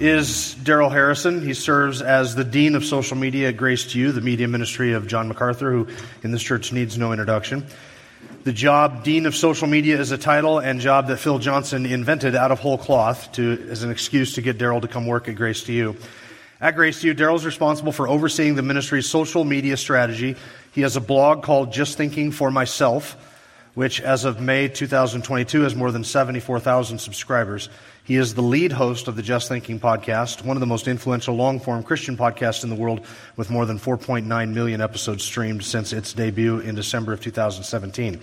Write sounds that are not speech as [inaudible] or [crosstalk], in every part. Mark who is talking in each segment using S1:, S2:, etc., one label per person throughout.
S1: is Darrell Harrison. He serves as the Dean of Social Media at Grace to You, the media ministry of John MacArthur, who in this church needs no introduction. The job Dean of Social Media is a title and job that Phil Johnson invented out of whole cloth to, as an excuse to get Darrell to come work at Grace to You. At Grace to You, Darrell is responsible for overseeing the ministry's social media strategy. He has a blog called Just Thinking for Myself, which as of May 2022 has more than 74,000 subscribers. He is the lead host of the Just Thinking podcast, one of the most influential long form Christian podcasts in the world, with more than 4.9 million episodes streamed since its debut in December of 2017.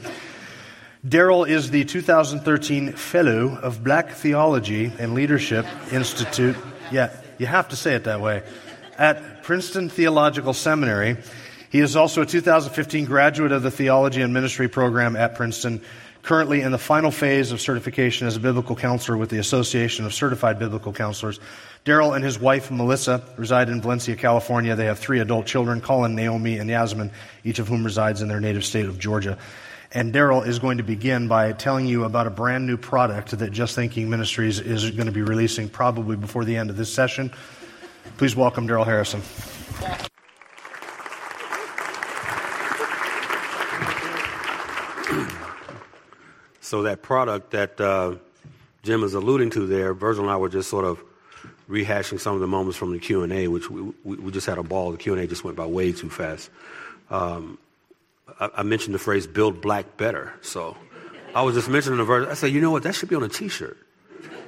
S1: Darrell is the 2013 Fellow of Black Theology and Leadership Institute. Yeah, you have to say it that way. At Princeton Theological Seminary. He is also a 2015 graduate of the Theology and Ministry program at Princeton currently in the final phase of certification as a biblical counselor with the Association of Certified Biblical Counselors. Darrell and his wife, Melissa, reside in Valencia, California. They have three adult children, Colin, Naomi, and Yasmin, each of whom resides in their native state of Georgia. And Darrell is going to begin by telling you about a brand new product that Just Thinking Ministries is going to be releasing probably before the end of this session. Please welcome Daryl Harrison.
S2: So that product that uh, Jim is alluding to there, Virgil and I were just sort of rehashing some of the moments from the Q and A, which we, we, just had a ball. The Q and A just went by way too fast. Um, I, I, mentioned the phrase "build black better," so I was just mentioning the Virgil. I said, you know what? That should be on a T-shirt.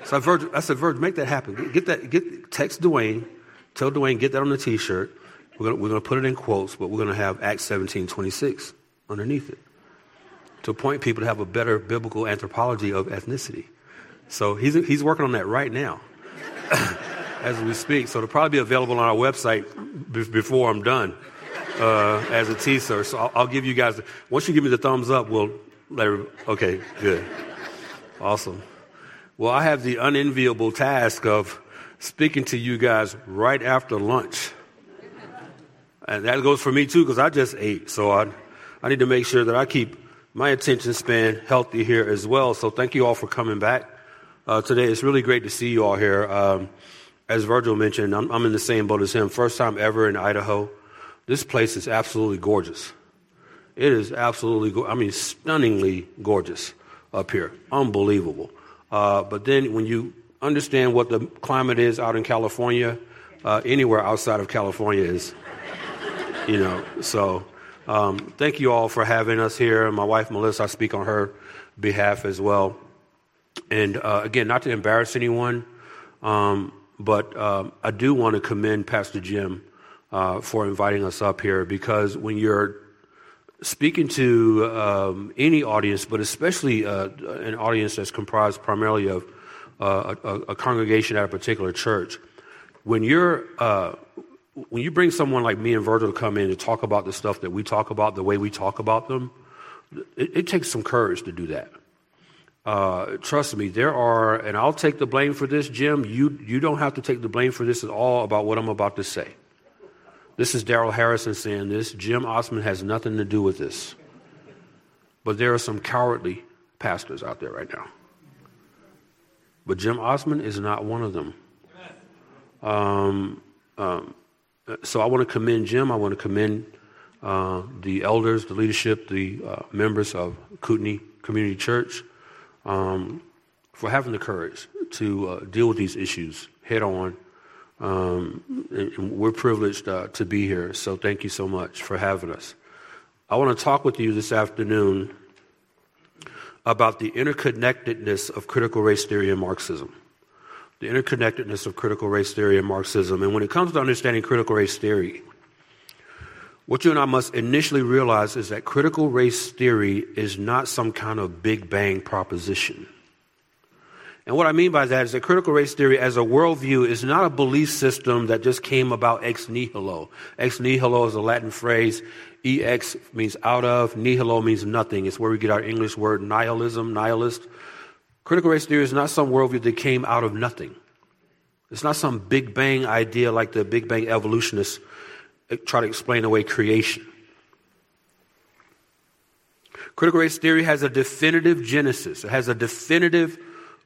S2: So I, Virgil, I said, Virgil, make that happen. Get that. Get text Dwayne. Tell Dwayne get that on the T-shirt. We're gonna, we're gonna put it in quotes, but we're gonna have Acts 17, 26 underneath it to point people to have a better biblical anthropology of ethnicity. So he's, he's working on that right now [coughs] as we speak. So it'll probably be available on our website b- before I'm done uh, as a teaser. So I'll, I'll, give you guys, once you give me the thumbs up, we'll let okay, good. Awesome. Well, I have the unenviable task of speaking to you guys right after lunch. And that goes for me too, because I just ate. So I, I need to make sure that I keep my attention span healthy here as well. So thank you all for coming back uh, today. It's really great to see you all here. Um, as Virgil mentioned, I'm, I'm in the same boat as him. First time ever in Idaho. This place is absolutely gorgeous. It is absolutely, go- I mean, stunningly gorgeous up here. Unbelievable. Uh, but then when you understand what the climate is out in California, uh, anywhere outside of California is, [laughs] you know, so um, thank you all for having us here. My wife, Melissa, I speak on her behalf as well. And uh, again, not to embarrass anyone, um, but um, I do want to commend Pastor Jim uh, for inviting us up here because when you're speaking to um, any audience, but especially uh, an audience that's comprised primarily of uh, a, a, congregation at a particular church, when you're uh, when you bring someone like me and Virgil to come in to talk about the stuff that we talk about, the way we talk about them, it, it takes some courage to do that. Uh, trust me, there are, and I'll take the blame for this, Jim. You, you don't have to take the blame for this at all about what I'm about to say. This is Darrell Harrison saying this. Jim Osman has nothing to do with this. But there are some cowardly pastors out there right now. But Jim Osman is not one of them. Um, um, so I want to commend Jim. I want to commend uh, the elders, the leadership, the uh, members of Kootenai Community Church um, for having the courage to uh, deal with these issues head on. Um, and we're privileged uh, to be here, so thank you so much for having us. I want to talk with you this afternoon about the interconnectedness of critical race theory and Marxism the interconnectedness of critical race theory and Marxism. And when it comes to understanding critical race theory, what you and I must initially realize is that critical race theory is not some kind of big bang proposition. And what I mean by that is that critical race theory as a worldview is not a belief system that just came about ex nihilo. Ex nihilo is a Latin phrase. Ex means out of, nihilo means nothing. It's where we get our English word nihilism, nihilist. Critical race theory is not some worldview that came out of nothing. It's not some Big Bang idea like the Big Bang evolutionists eh, try to explain away creation. Critical race theory has a definitive genesis. It has a definitive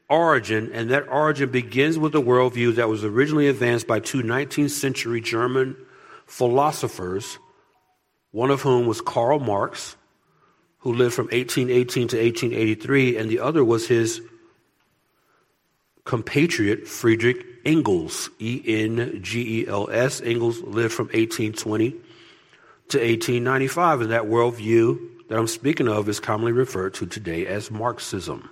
S2: origin, and that origin begins with a worldview that was originally advanced by two 19th century German philosophers, one of whom was Karl Marx, who lived from 1818 to 1883, and the other was his compatriot Friedrich Engels, E N G E L S. Engels lived from 1820 to 1895, and that worldview that I'm speaking of is commonly referred to today as Marxism.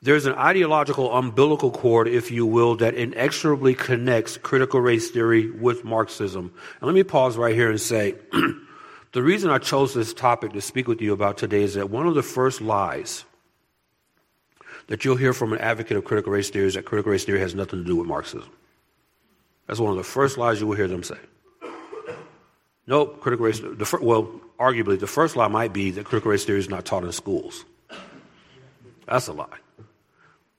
S2: There's an ideological umbilical cord, if you will, that inexorably connects critical race theory with Marxism. And let me pause right here and say [clears throat] the reason I chose this topic to speak with you about today is that one of the first lies that you'll hear from an advocate of critical race theory is that critical race theory has nothing to do with Marxism. That's one of the first lies you will hear them say. Nope, critical race. The, well, arguably, the first lie might be that critical race theory is not taught in schools. That's a lie.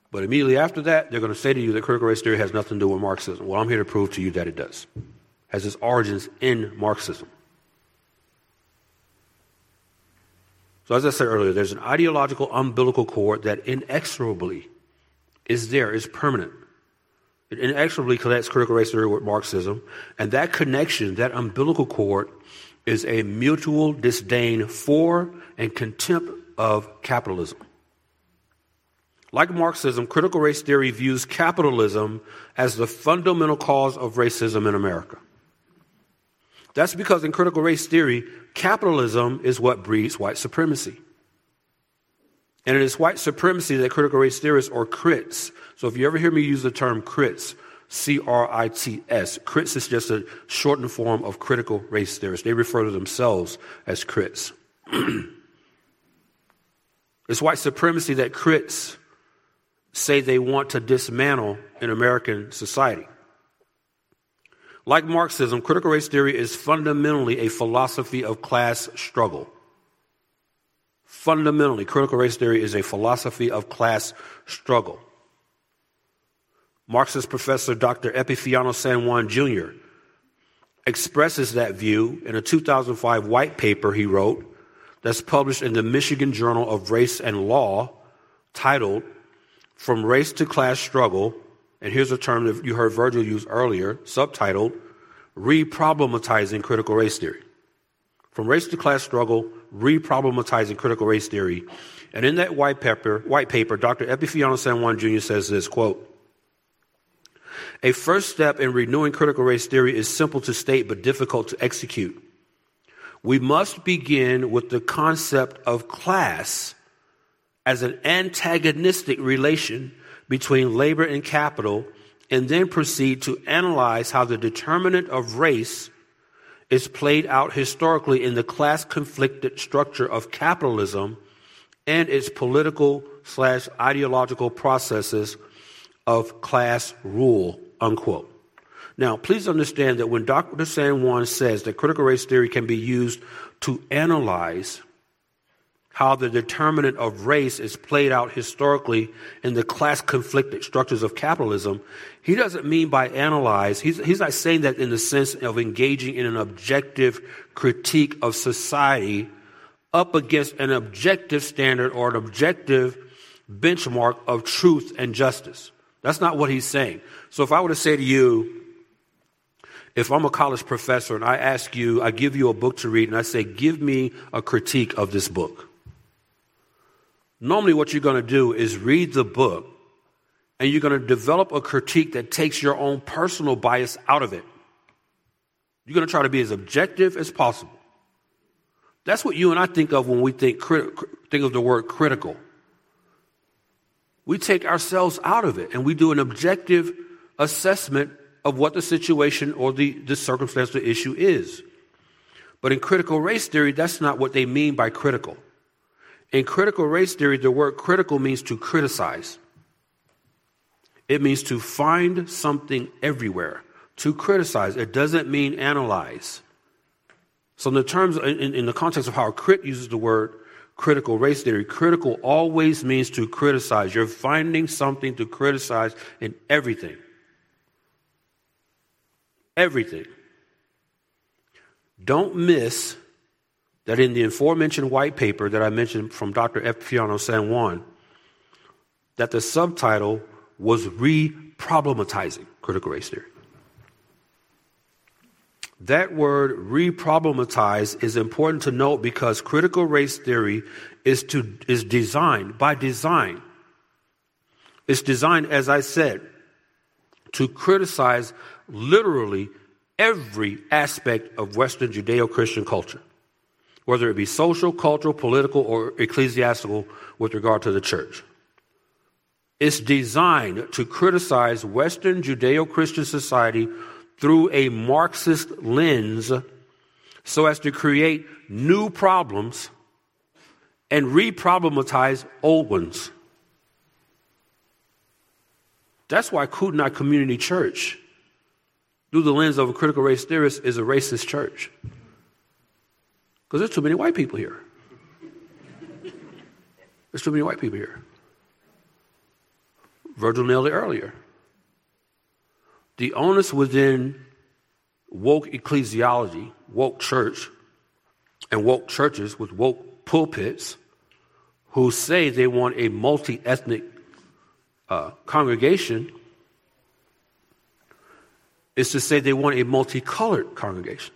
S2: But immediately after that, they're going to say to you that critical race theory has nothing to do with Marxism. Well, I'm here to prove to you that it does. Has its origins in Marxism. So, as I said earlier, there's an ideological umbilical cord that inexorably is there, is permanent. It inexorably connects critical race theory with Marxism. And that connection, that umbilical cord, is a mutual disdain for and contempt of capitalism. Like Marxism, critical race theory views capitalism as the fundamental cause of racism in America. That's because in critical race theory, capitalism is what breeds white supremacy. And it is white supremacy that critical race theorists or crits. So if you ever hear me use the term crits, C R I T S, crits is just a shortened form of critical race theorists. They refer to themselves as crits. [clears throat] it's white supremacy that crits say they want to dismantle in American society. Like Marxism, critical race theory is fundamentally a philosophy of class struggle. Fundamentally, critical race theory is a philosophy of class struggle. Marxist professor Dr. Epifanio San Juan Jr. expresses that view in a 2005 white paper he wrote that's published in the Michigan Journal of Race and Law titled from Race to Class Struggle, and here's a term that you heard Virgil use earlier, subtitled Reproblematizing Critical Race Theory. From Race to Class Struggle, Reproblematizing Critical Race Theory. And in that white paper, white paper Dr. Epifanio San Juan Jr. says this, quote, a first step in renewing critical race theory is simple to state but difficult to execute. We must begin with the concept of class as an antagonistic relation between labor and capital, and then proceed to analyze how the determinant of race is played out historically in the class conflicted structure of capitalism and its political slash ideological processes of class rule, unquote. Now, please understand that when Dr. San Juan says that critical race theory can be used to analyze how the determinant of race is played out historically in the class conflicted structures of capitalism, he doesn't mean by analyze, he's, he's not saying that in the sense of engaging in an objective critique of society up against an objective standard or an objective benchmark of truth and justice. That's not what he's saying. So if I were to say to you, if I'm a college professor and I ask you, I give you a book to read and I say, give me a critique of this book Normally, what you're going to do is read the book and you're going to develop a critique that takes your own personal bias out of it. You're going to try to be as objective as possible. That's what you and I think of when we think, think of the word critical. We take ourselves out of it and we do an objective assessment of what the situation or the, the circumstance, the issue is. But in critical race theory, that's not what they mean by critical. In critical race theory, the word critical means to criticize. It means to find something everywhere, to criticize. It doesn't mean analyze. So, in the terms, in, in the context of how Crit uses the word critical race theory, critical always means to criticize. You're finding something to criticize in everything. Everything. Don't miss that in the aforementioned white paper that I mentioned from Dr. Epifanio San Juan, that the subtitle was re-problematizing critical race theory. That word re-problematize is important to note because critical race theory is to is designed by design. It's designed, as I said, to criticize literally every aspect of Western Judeo Christian culture, whether it be social, cultural, political, or ecclesiastical with regard to the church. It's designed to criticize Western Judeo Christian society through a Marxist lens so as to create new problems and re problematize old ones. That's why Kootenai Community Church, through the lens of a critical race theorist, is a racist church. Because there's too many white people here. There's too many white people here. Virgil nailed it earlier. The onus within woke ecclesiology, woke church, and woke churches with woke pulpits who say they want a multi ethnic uh, congregation is to say they want a multicolored congregation.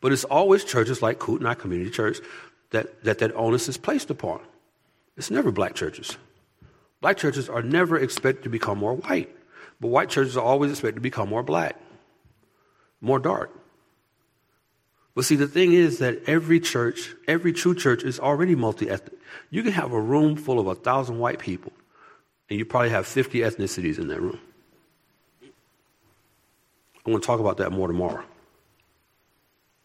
S2: But it's always churches like Kootenai Community Church that, that that onus is placed upon. It's never black churches. Black churches are never expected to become more white. But white churches are always expected to become more black, more dark. But see, the thing is that every church, every true church is already multi ethnic. You can have a room full of a thousand white people, and you probably have 50 ethnicities in that room. I'm going to talk about that more tomorrow.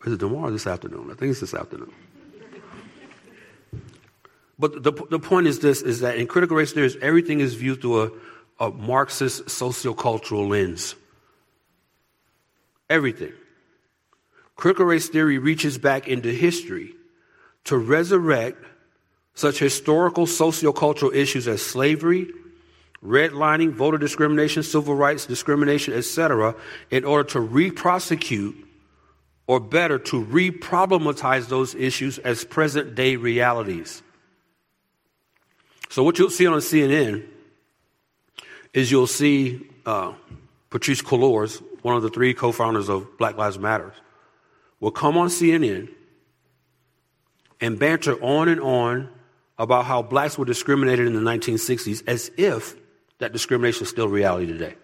S2: Is it tomorrow or this afternoon? I think it's this afternoon. But the, the point is this, is that in critical race theory, everything is viewed through a, a Marxist sociocultural lens. Everything. Critical race theory reaches back into history to resurrect such historical sociocultural issues as slavery, redlining, voter discrimination, civil rights discrimination, etc., in order to re-prosecute or better to re-problematize those issues as present day realities. So what you'll see on CNN is you'll see uh, Patrisse Cullors, one of the three co-founders of Black Lives Matter, will come on CNN and banter on and on about how blacks were discriminated in the 1960s as if that discrimination is still reality today.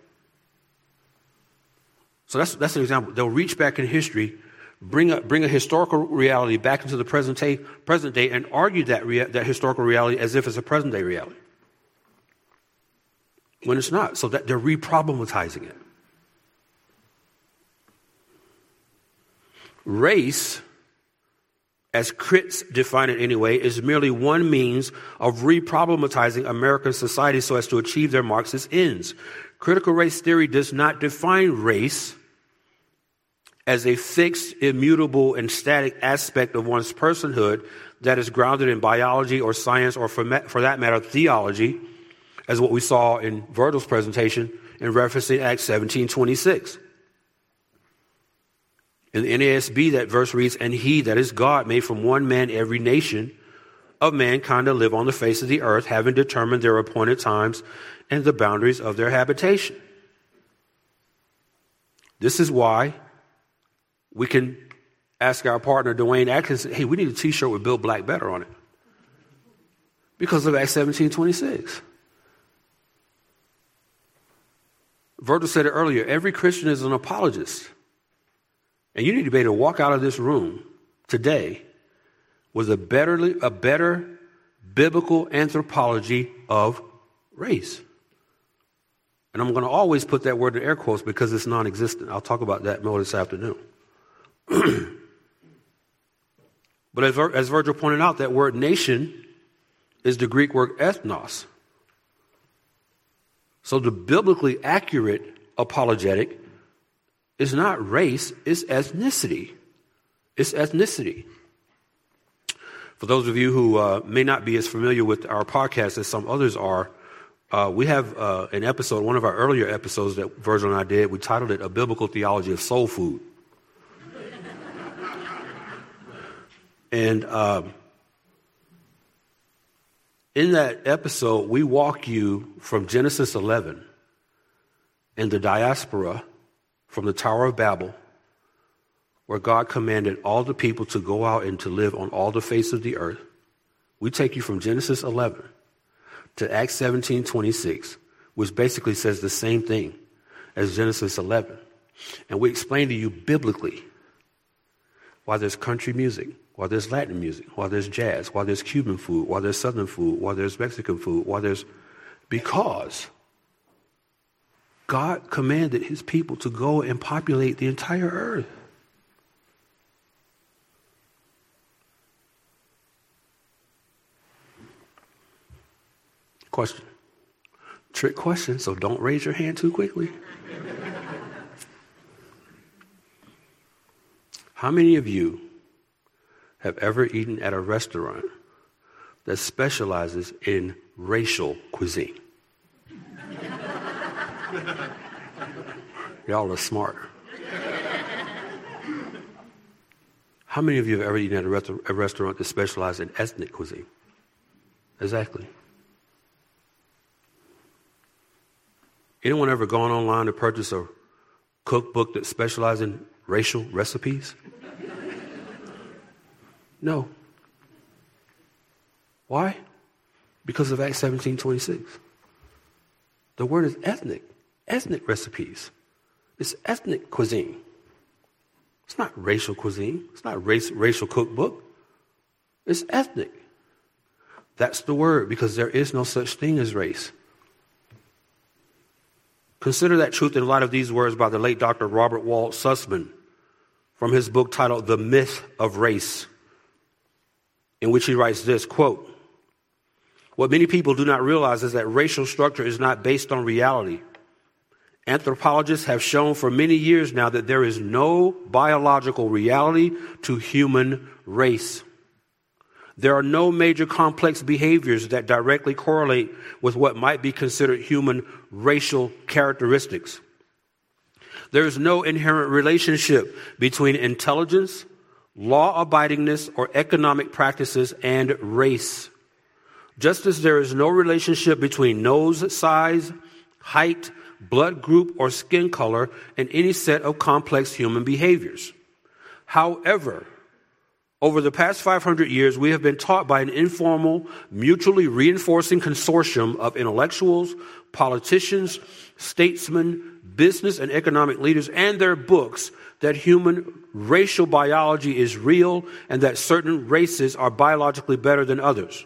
S2: So that's, that's an example. They'll reach back in history, bring a, bring a historical reality back into the present day, present day and argue that, rea- that historical reality as if it's a present day reality when it's not. So that they're re-problematizing it. Race, as crits define it anyway, is merely one means of re-problematizing American society so as to achieve their Marxist ends. Critical race theory does not define race as a fixed, immutable, and static aspect of one's personhood that is grounded in biology or science or, for, for that matter, theology as what we saw in Virgil's presentation in referencing Acts 17 26. In the NASB, that verse reads, And he, that is God, made from one man every nation of mankind to live on the face of the earth, having determined their appointed times and the boundaries of their habitation. This is why we can ask our partner, Dwayne Atkins, hey, we need a t shirt with Build Black Better on it. Because of Acts 17 26. Virgil said it earlier every Christian is an apologist. And you need to be able to walk out of this room today with a better, a better biblical anthropology of race. And I'm going to always put that word in air quotes because it's non existent. I'll talk about that more this afternoon. [clears throat] but as, as Virgil pointed out, that word nation is the Greek word ethnos. So the biblically accurate apologetic is not race, it's ethnicity. It's ethnicity. For those of you who uh, may not be as familiar with our podcast as some others are, uh, we have uh, an episode, one of our earlier episodes that Virgil and I did. We titled it A Biblical Theology of Soul Food. And um, in that episode, we walk you from Genesis 11 and the diaspora from the Tower of Babel, where God commanded all the people to go out and to live on all the face of the earth. We take you from Genesis 11 to Acts 17 26, which basically says the same thing as Genesis 11. And we explain to you biblically why there's country music, why there's Latin music, why there's jazz, why there's Cuban food, why there's Southern food, why there's Mexican food, why there's. Because God commanded his people to go and populate the entire earth. Question. Trick question, so don't raise your hand too quickly. How many of you have ever eaten at a restaurant that specializes in racial cuisine? [laughs] Y'all are smart. How many of you have ever eaten at a, rest- a restaurant that specializes in ethnic cuisine? Exactly. Anyone ever gone online to purchase a cookbook that specializes in racial recipes? No. Why? Because of Acts 17 26. The word is ethnic, ethnic recipes. It's ethnic cuisine. It's not racial cuisine. It's not race, racial cookbook. It's ethnic. That's the word because there is no such thing as race. Consider that truth in light of these words by the late Dr. Robert Wald Sussman from his book titled The Myth of Race, in which he writes this quote, What many people do not realize is that racial structure is not based on reality. Anthropologists have shown for many years now that there is no biological reality to human race. There are no major complex behaviors that directly correlate with what might be considered human racial characteristics. There is no inherent relationship between intelligence, law abidingness, or economic practices and race. Just as there is no relationship between nose size, height, blood group, or skin color and any set of complex human behaviors. However, over the past 500 years, we have been taught by an informal, mutually reinforcing consortium of intellectuals, politicians, statesmen, business and economic leaders, and their books that human racial biology is real and that certain races are biologically better than others.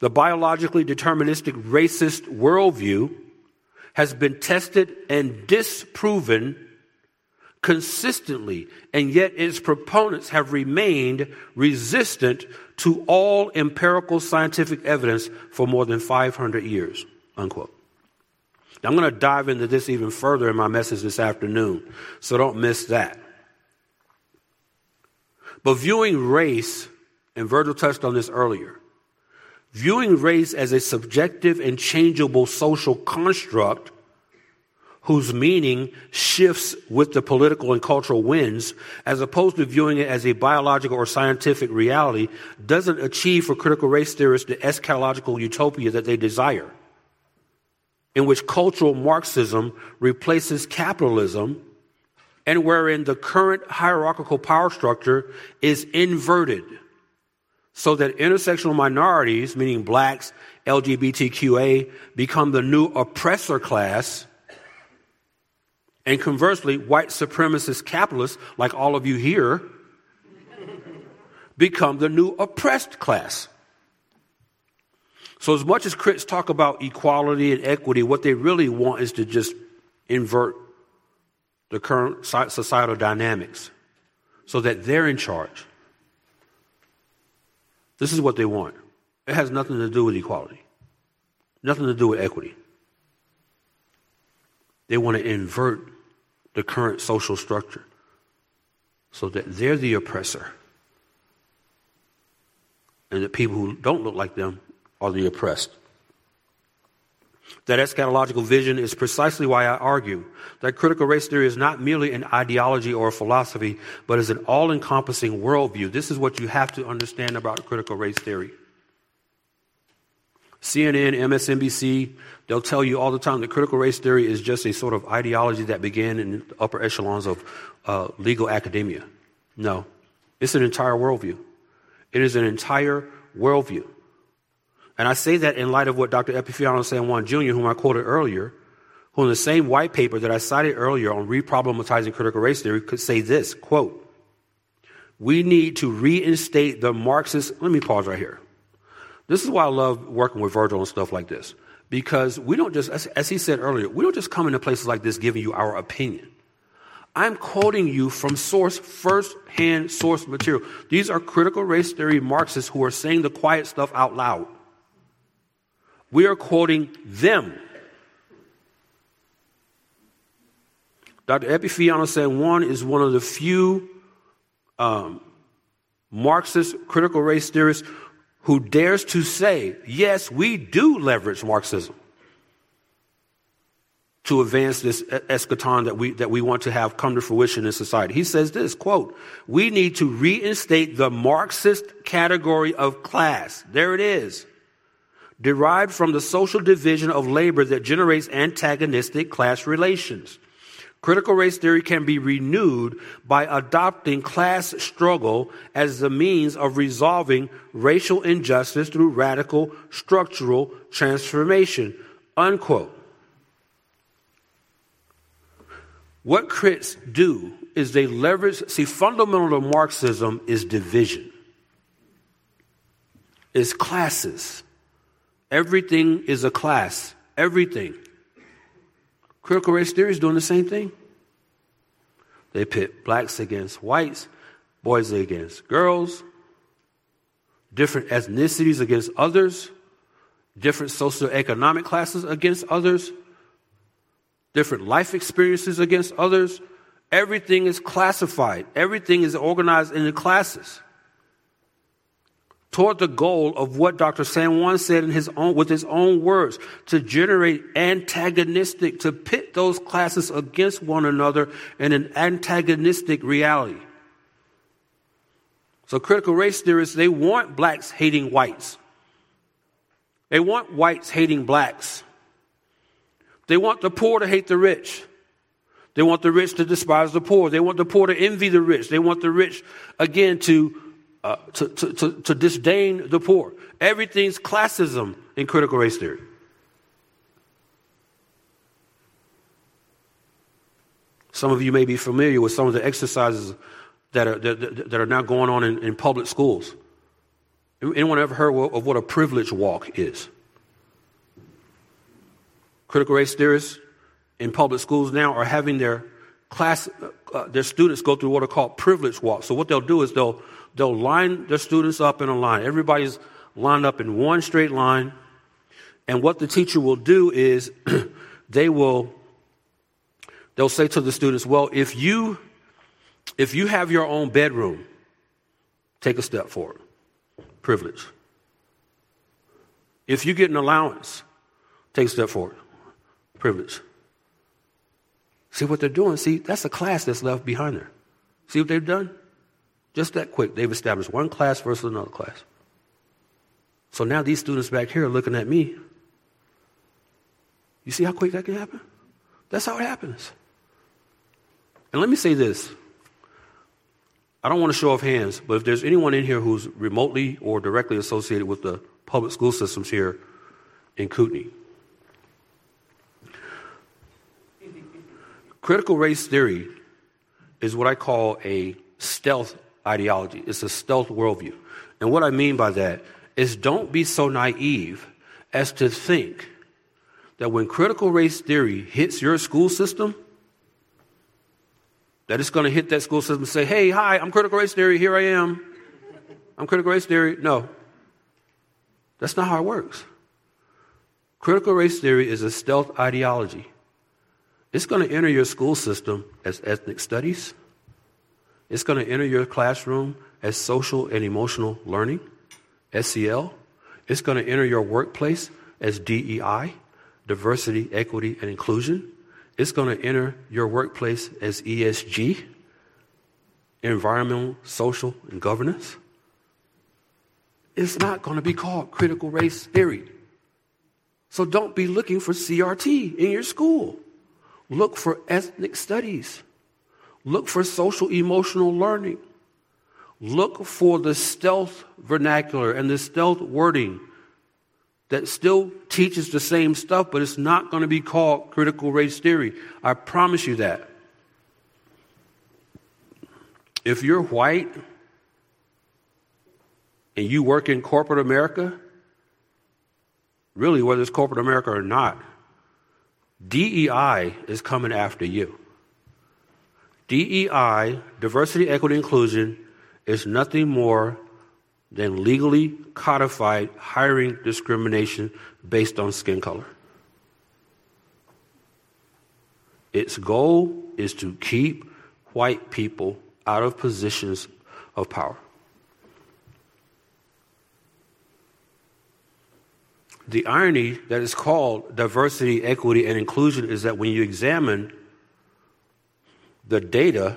S2: The biologically deterministic racist worldview has been tested and disproven consistently, and yet its proponents have remained resistant to all empirical scientific evidence for more than 500 years. Unquote. I'm going to dive into this even further in my message this afternoon, so don't miss that. But viewing race, and Virgil touched on this earlier, viewing race as a subjective and changeable social construct whose meaning shifts with the political and cultural winds, as opposed to viewing it as a biological or scientific reality, doesn't achieve for critical race theorists the eschatological utopia that they desire, in which cultural Marxism replaces capitalism and wherein the current hierarchical power structure is inverted so that intersectional minorities, meaning blacks, LGBTQA, become the new oppressor class and conversely, white supremacist capitalists, like all of you here, become the new oppressed class. So, as much as critics talk about equality and equity, what they really want is to just invert the current societal dynamics so that they're in charge. This is what they want. It has nothing to do with equality, nothing to do with equity. They want to invert the current social structure so that they're the oppressor and the people who don't look like them are the oppressed. That eschatological vision is precisely why I argue that critical race theory is not merely an ideology or a philosophy, but is an all encompassing worldview. This is what you have to understand about critical race theory. CNN, MSNBC, they'll tell you all the time that critical race theory is just a sort of ideology that began in the upper echelons of uh, legal academia. No, it's an entire worldview. It is an entire worldview. And I say that in light of what Dr. Epifanio San Juan Jr., whom I quoted earlier, who in the same white paper that I cited earlier on reproblematizing critical race theory could say this, quote, we need to reinstate the Marxist, let me pause right here. This is why I love working with Virgil and stuff like this. Because we don't just, as, he said earlier, we don't just come into places like this giving you our opinion. I'm quoting you from source, first hand source material. These are critical race theory Marxists who are saying the quiet stuff out loud. We are quoting them. Dr. Epifanio San Juan is one of the few um, Marxist critical race theorists who dares to say, yes, we do leverage Marxism to advance this eschaton that we, that we want to have come to fruition in society. He says this, quote, we need to reinstate the Marxist category of class. There it is. Derived from the social division of labor that generates antagonistic class relations. Critical race theory can be renewed by adopting class struggle as the means of resolving racial injustice through radical structural transformation. Unquote. What crits do is they leverage, see, fundamental to Marxism is division, is classes. Everything is a class. Everything. Critical race theory is doing the same thing. They pit blacks against whites, boys against girls, different ethnicities against others, different socioeconomic classes against others, different life experiences against others. Everything is classified, everything is organized into classes toward the goal of what Dr. San Juan said in his own, with his own words, to generate antagonistic, to pit those classes against one another in an antagonistic reality. So critical race theorists, they want blacks hating whites. They want whites hating blacks. They want the poor to hate the rich. They want the rich to despise the poor. They want the poor to envy the rich. They want the rich, again, to, uh, to, to, to, to disdain the poor. Everything's classism in critical race theory. Some of you may be familiar with some of the exercises that are, that, that are now going on in, in public schools. Anyone ever heard of what a privilege walk is? critical race theorists in public schools now are having their class, uh, their students go through what are called privilege walks. So what they'll do is they'll they'll line their students up in a line. Everybody's lined up in one straight line, and what the teacher will do is [clears throat] they will they'll say to the students, "Well, if you if you have your own bedroom, take a step forward. Privilege. If you get an allowance, take a step forward privilege. See what they're doing? See, that's a class that's left behind there. See what they've done? Just that quick. They've established one class versus another class. So now these students back here are looking at me. You see how quick that can happen? That's how it happens. And let me say this. I don't want to show off hands, but if there's anyone in here who's remotely or directly associated with the public school systems here in Kootenai, Critical race theory is what I call a stealth ideology. It's a stealth worldview. And what I mean by that is don't be so naive as to think that when critical race theory hits your school system, that it's going to hit that school system and say, hey, hi, I'm critical race theory, here I am. I'm critical race theory. No. That's not how it works. Critical race theory is a stealth ideology. It's going to enter your school system as ethnic studies. It's going to enter your classroom as social and emotional learning, SEL. It's going to enter your workplace as DEI, diversity, equity, and inclusion. It's going to enter your workplace as ESG, environmental, social, and governance. It's not going to be called critical race theory. So don't be looking for CRT in your school. Look for ethnic studies. Look for social emotional learning. Look for the stealth vernacular and the stealth wording that still teaches the same stuff, but it's not going to be called critical race theory. I promise you that. If you're white and you work in corporate America, really, whether it's corporate America or not, DEI is coming after you. DEI, diversity, equity, inclusion, is nothing more than legally codified hiring discrimination based on skin color. Its goal is to keep white people out of positions of power. The irony that is called diversity, equity, and inclusion is that when you examine the data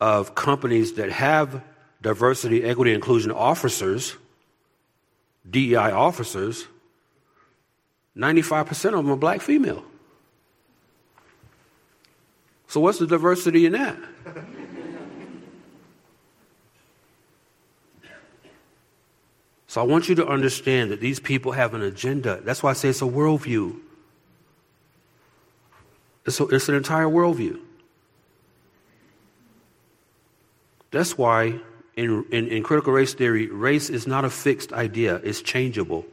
S2: of companies that have diversity, equity, inclusion officers, DEI officers, 95% of them are black female. So, what's the diversity in that? [laughs] So I want you to understand that these people have an agenda. That's why I say it's a worldview. It's, a, it's an entire worldview. That's why in, in, in, critical race theory, race is not a fixed idea, it's changeable.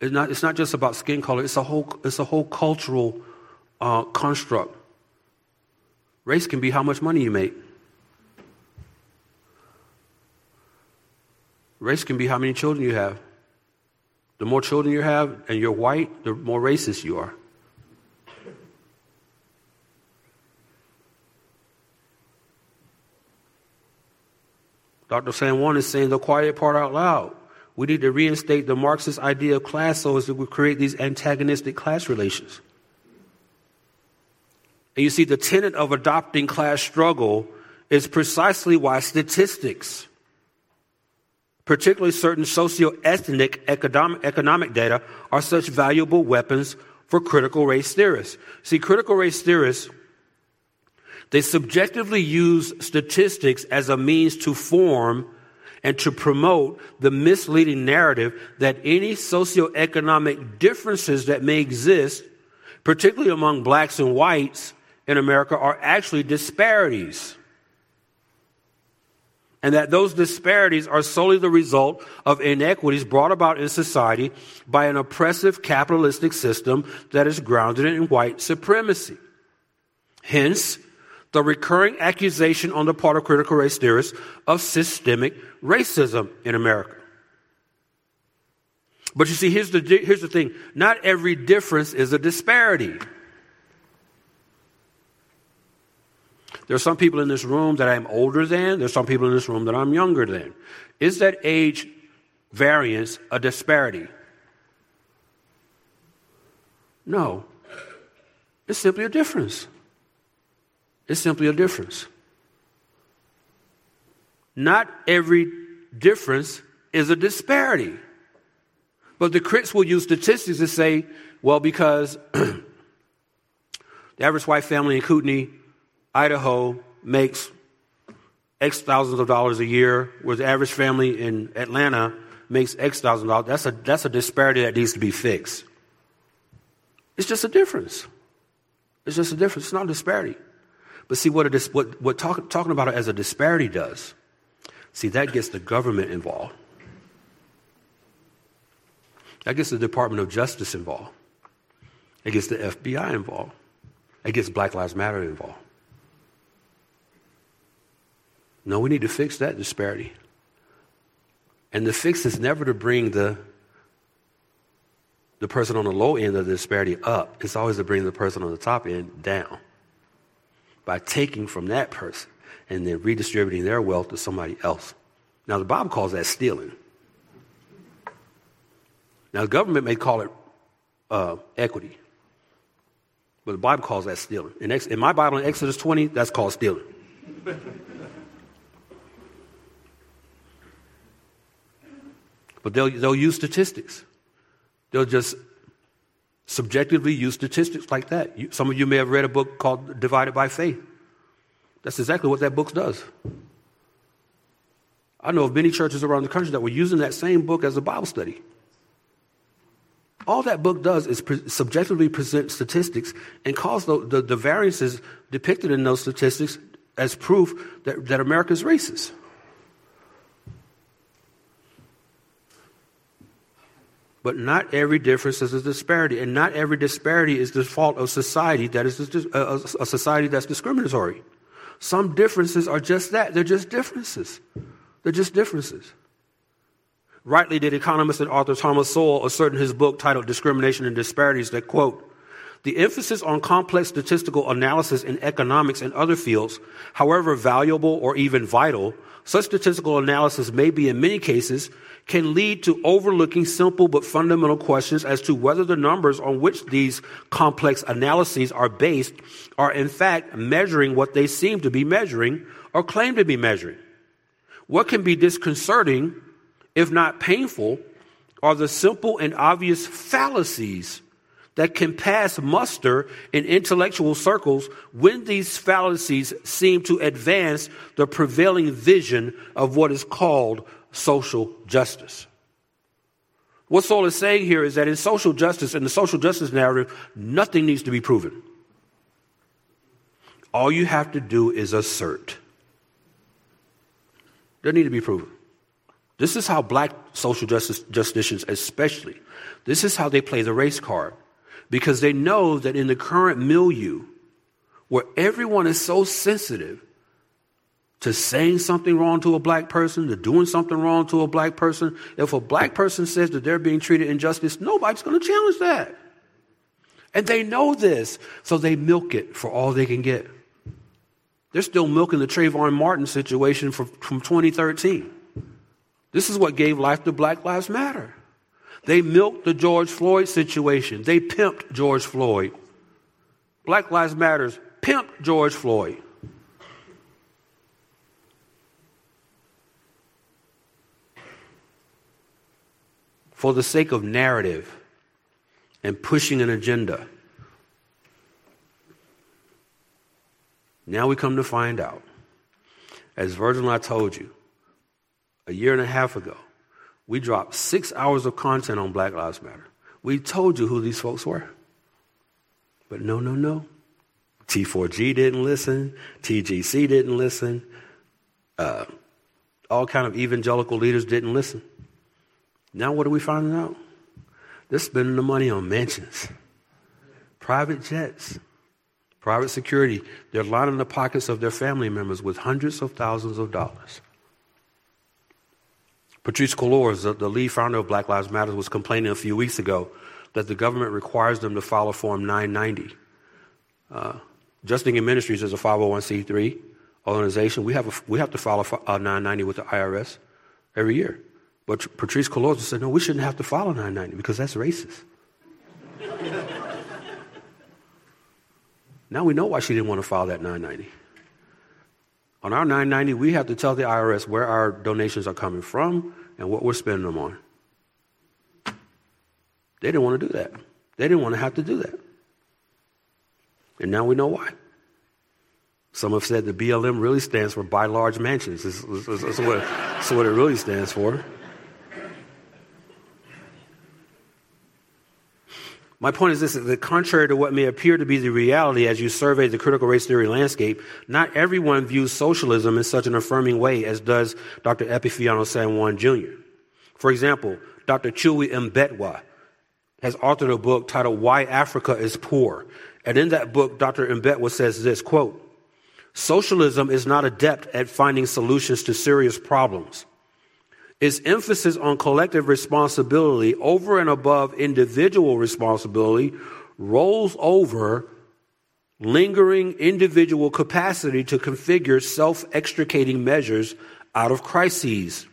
S2: It's not, it's not just about skin color, it's a whole, it's a whole cultural uh, construct. Race can be how much money you make. Race can be how many children you have. The more children you have and you're white, the more racist you are. Dr. San Juan is saying the quiet part out loud. We need to reinstate the Marxist idea of class so as to create these antagonistic class relations. And you see, the tenet of adopting class struggle is precisely why statistics particularly certain socio-ethnic economic, economic data, are such valuable weapons for critical race theorists. See, critical race theorists, they subjectively use statistics as a means to form and to promote the misleading narrative that any socioeconomic differences that may exist, particularly among blacks and whites in America, are actually disparities and that those disparities are solely the result of inequities brought about in society by an oppressive capitalistic system that is grounded in white supremacy. Hence, the recurring accusation on the part of critical race theorists of systemic racism in America. But you see, here's the, here's the thing not every difference is a disparity. There are some people in this room that I'm older than. There's some people in this room that I'm younger than. Is that age variance a disparity? No. It's simply a difference. It's simply a difference. Not every difference is a disparity. But the critics will use statistics to say, well, because [clears throat] the average white family in Kootenai Idaho makes X thousands of dollars a year, whereas the average family in Atlanta makes X thousand dollars. That's a, that's a disparity that needs to be fixed. It's just a difference. It's just a difference. It's not a disparity. But see what, it is, what, what talk, talking about it as a disparity does, see, that gets the government involved. That gets the Department of Justice involved. It gets the FBI involved. It gets Black Lives Matter involved. No, we need to fix that disparity. And the fix is never to bring the the person on the low end of the disparity up. It's always to bring the person on the top end down by taking from that person and then redistributing their wealth to somebody else. Now, the Bible calls that stealing. Now, the government may call it uh, equity, but the Bible calls that stealing. In, Ex- in my Bible, in Exodus 20, that's called stealing. [laughs] but they'll, they'll use statistics. They'll just subjectively use statistics like that. You, some of you may have read a book called Divided by Faith. That's exactly what that book does. I know of many churches around the country that were using that same book as a Bible study. All that book does is pre- subjectively present statistics and cause the, the, the, variances depicted in those statistics as proof that, that America is racist. But not every difference is a disparity, and not every disparity is the fault of society that is a, a uh, society that's discriminatory. Some differences are just that. They're just differences. They're just differences. Rightly did economist and author Thomas Sowell assert in his book titled Discrimination and Disparities that, quote, the emphasis on complex statistical analysis in economics and other fields, however valuable or even vital, such statistical analysis may be in many cases can lead to overlooking simple but fundamental questions as to whether the numbers on which these complex analyses are based are in fact measuring what they seem to be measuring or claim to be measuring. What can be disconcerting, if not painful, are the simple and obvious fallacies that can pass muster in intellectual circles when these fallacies seem to advance the prevailing vision of what is called social justice. What Sowell is saying here is that in social justice, in the social justice narrative, nothing needs to be proven. All you have to do is assert. Doesn't need to be proven. This is how black social justice justicians, especially, this is how they play the race card. Because they know that in the current milieu, where everyone is so sensitive to saying something wrong to a black person, to doing something wrong to a black person. If a black person says that they're being treated injustice, nobody's going to challenge that. And they know this, so they milk it for all they can get. They're still milking the Trayvon Martin situation from, from 2013. This is what gave life to Black Lives Matter. They milked the George Floyd situation. They pimped George Floyd. Black Lives Matters pimped George Floyd. for the sake of narrative and pushing an agenda. Now we come to find out, as Virgil and I told you a year and a half ago, we dropped six hours of content on Black Lives Matter. We told you who these folks were. But no, no, no. T4G didn't listen. TGC didn't listen. Uh, all kind of evangelical leaders didn't listen. Now, what are we finding out? They're spending the money on mansions, private jets, private security. They're lining the pockets of their family members with hundreds of thousands of dollars. Patrisse Cullors, the, the lead founder of Black Lives Matter, was complaining a few weeks ago that the government requires them to file a Form 990. Uh, Ministries is a 501c3 organization. We have, a, we have to file a, a 990 with the IRS every year. But Patrisse Cullors said, no, we shouldn't have to follow 990 because that's racist. [laughs] now we know why she didn't want to file that 990. On our 990, we have to tell the IRS where our donations are coming from and what we're spending them on. They didn't want to do that. They didn't want to have to do that. And now we know why. Some have said the BLM really stands for buy large mansions. That's, what, what it really stands for. My point is this that contrary to what may appear to be the reality as you survey the critical race theory landscape, not everyone views socialism in such an affirming way as does Dr. Epifanio San Juan Jr. For example, Dr. Chinua Mbetwa has authored a book titled Why Africa is Poor. And in that book, Dr. Mbetwa says this, quote, Socialism is not adept at finding solutions to serious problems. Its emphasis on collective responsibility over and above individual responsibility rolls over lingering individual capacity to configure self extricating measures out of crises.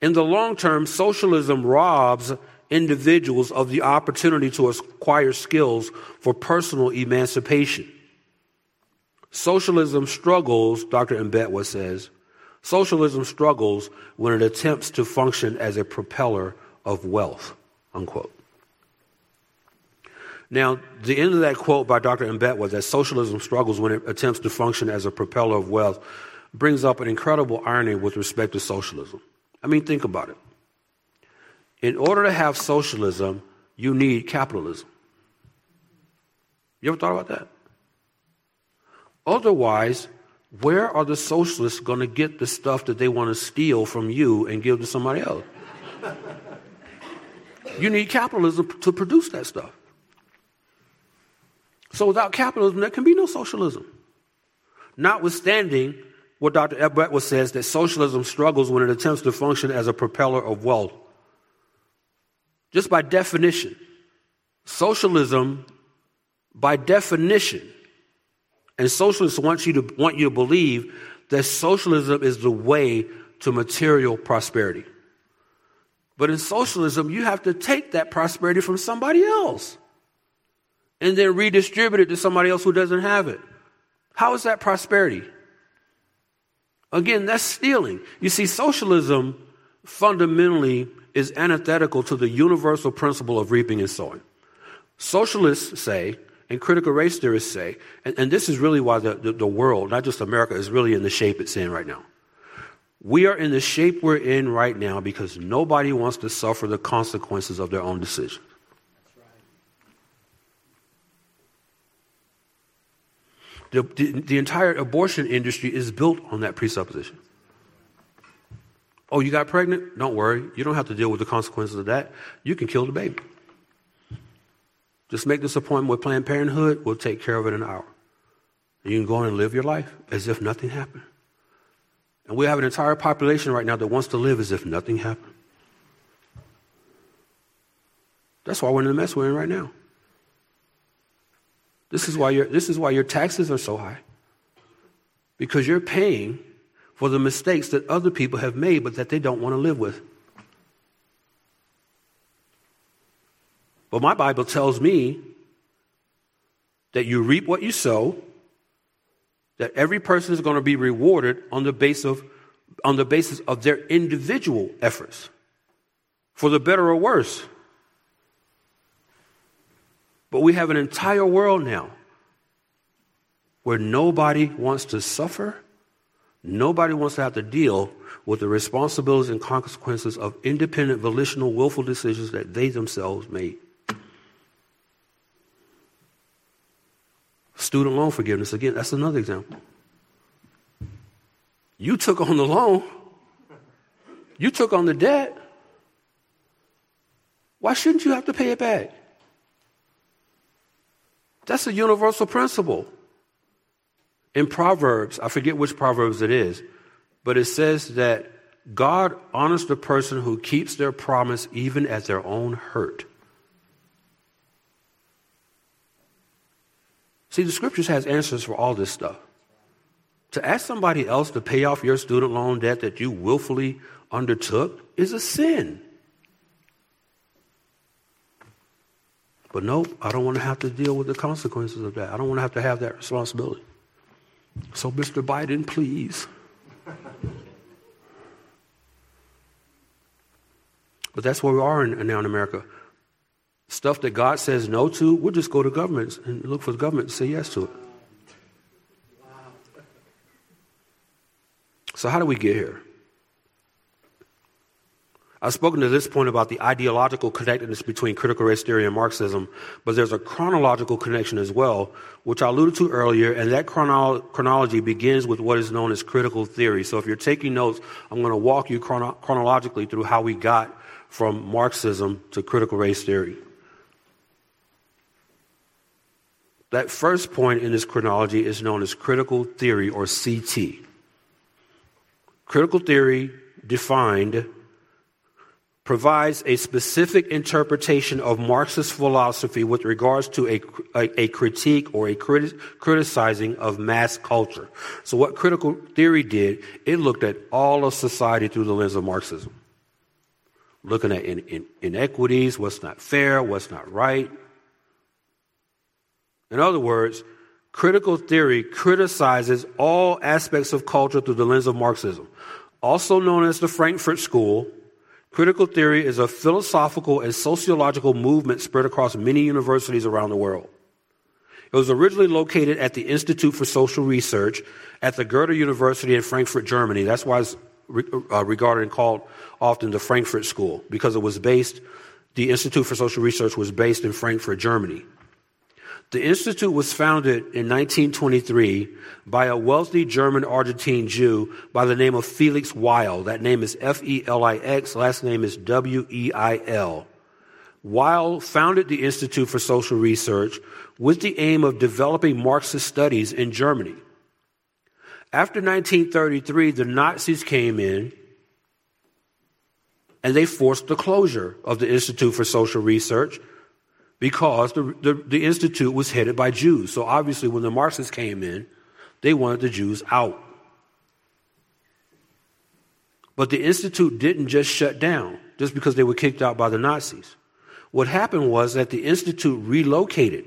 S2: In the long term, socialism robs individuals of the opportunity to acquire skills for personal emancipation. Socialism struggles, Dr. Mbetwa says, socialism struggles when it attempts to function as a propeller of wealth, unquote. Now, the end of that quote by Dr. Mbetwa was that socialism struggles when it attempts to function as a propeller of wealth, brings up an incredible irony with respect to socialism. I mean, think about it. In order to have socialism, you need capitalism. You ever thought about that? Otherwise, where are the socialists going to get the stuff that they want to steal from you and give to somebody else? you need capitalism to produce that stuff. So without capitalism, there can be no socialism. Notwithstanding what Dr. Mbetwa says that socialism struggles when it attempts to function as a propeller of wealth. Just by definition, socialism, by definition, and socialists want you to want you to believe that socialism is the way to material prosperity. But in socialism, you have to take that prosperity from somebody else and then redistribute it to somebody else who doesn't have it. How is that prosperity? Again, that's stealing. You see, socialism fundamentally is antithetical to the universal principle of reaping and sowing. Socialists say, and critical race theorists say, and, and this is really why the, the, the world, not just America, is really in the shape it's in right now. We are in the shape we're in right now because nobody wants to suffer the consequences of their own decisions. The, the, the, entire abortion industry is built on that presupposition. Oh, you got pregnant? Don't worry. You don't have to deal with the consequences of that. You can kill the baby. Just make this appointment with Planned Parenthood. We'll take care of it in an hour. And you can go on and live your life as if nothing happened. And we have an entire population right now that wants to live as if nothing happened. That's why we're in the mess we're in right now. This is why your, this is why your taxes are so high. Because you're paying for the mistakes that other people have made but that they don't want to live with. But my Bible tells me that you reap what you sow, that every person is going to be rewarded on the basis of, on the basis of their individual efforts, for the better or worse. But we have an entire world now where nobody wants to suffer, nobody wants to have to deal with the responsibilities and consequences of independent, volitional, willful decisions that they themselves made. Student loan forgiveness, again, that's another example. You took on the loan, you took on the debt. Why shouldn't you have to pay it back? That's a universal principle. In Proverbs, I forget which Proverbs it is, but it says that God honors the person who keeps their promise even at their own hurt. See, the scriptures has answers for all this stuff. To ask somebody else to pay off your student loan debt that you willfully undertook is a sin. But nope, I don't want to have to deal with the consequences of that. I don't want to have to have that responsibility. So, Mr. Biden, please. But that's where we are in, now in America. Stuff that God says no to, we'll just go to government and look for the government to say yes to it. So, how do we get here? I've spoken to this point about the ideological connectedness between critical race theory and Marxism, but there's a chronological connection as well, which I alluded to earlier, and that chrono- chronology begins with what is known as critical theory. So if you're taking notes, I'm going to walk you chrono- chronologically through how we got from Marxism to critical race theory. That first point in this chronology is known as critical theory or CT. Critical theory defined provides a specific interpretation of Marxist philosophy with regards to a, a, a critique or a criti- criticizing of mass culture. So, what critical theory did, it looked at all of society through the lens of Marxism. Looking at in, in, inequities, what's not fair, what's not right. In other words, critical theory criticizes all aspects of culture through the lens of Marxism. Also known as the Frankfurt School, Critical theory is a philosophical and sociological movement spread across many universities around the world. It was originally located at the Institute for Social Research at the Goethe University in Frankfurt, Germany. That's why it's uh, regarded and called often the Frankfurt School, because it was based, the Institute for Social Research was based in Frankfurt, Germany. The Institute was founded in 1923 by a wealthy German Argentine Jew by the name of Felix Weil. That name is F E L I X, last name is W E I L. Weil founded the Institute for Social Research with the aim of developing Marxist studies in Germany. After 1933, the Nazis came in and they forced the closure of the Institute for Social Research because the, the, the, institute was headed by Jews. So obviously, when the Marxists came in, they wanted the Jews out. But the institute didn't just shut down just because they were kicked out by the Nazis. What happened was that the institute relocated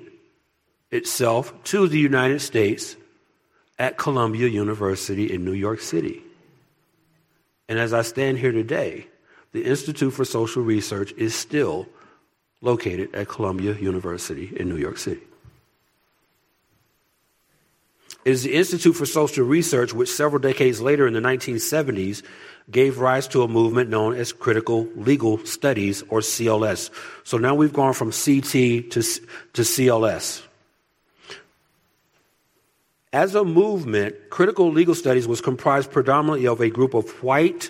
S2: itself to the United States at Columbia University in New York City. And as I stand here today, the Institute for Social Research is still located at Columbia University in New York City. It is the Institute for Social Research, which several decades later in the 1970s gave rise to a movement known as Critical Legal Studies, or CLS. So now we've gone from CT to, to CLS. As a movement, critical legal studies was comprised predominantly of a group of white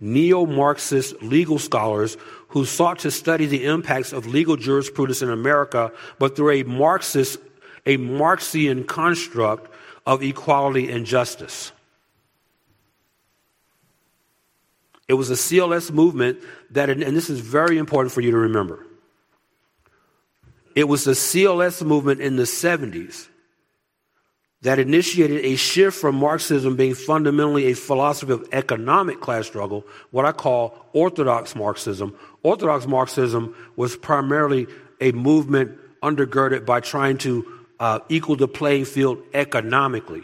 S2: neo Marxist legal scholars who sought to study the impacts of legal jurisprudence in America, but through a Marxist, a Marxian construct of equality and justice. It was a CLS movement that, and this is very important for you to remember. It was the CLS movement in the 70s that initiated a shift from Marxism being fundamentally a philosophy of economic class struggle, what I call orthodox Marxism. Orthodox Marxism was primarily a movement undergirded by trying to uh, equal the playing field economically.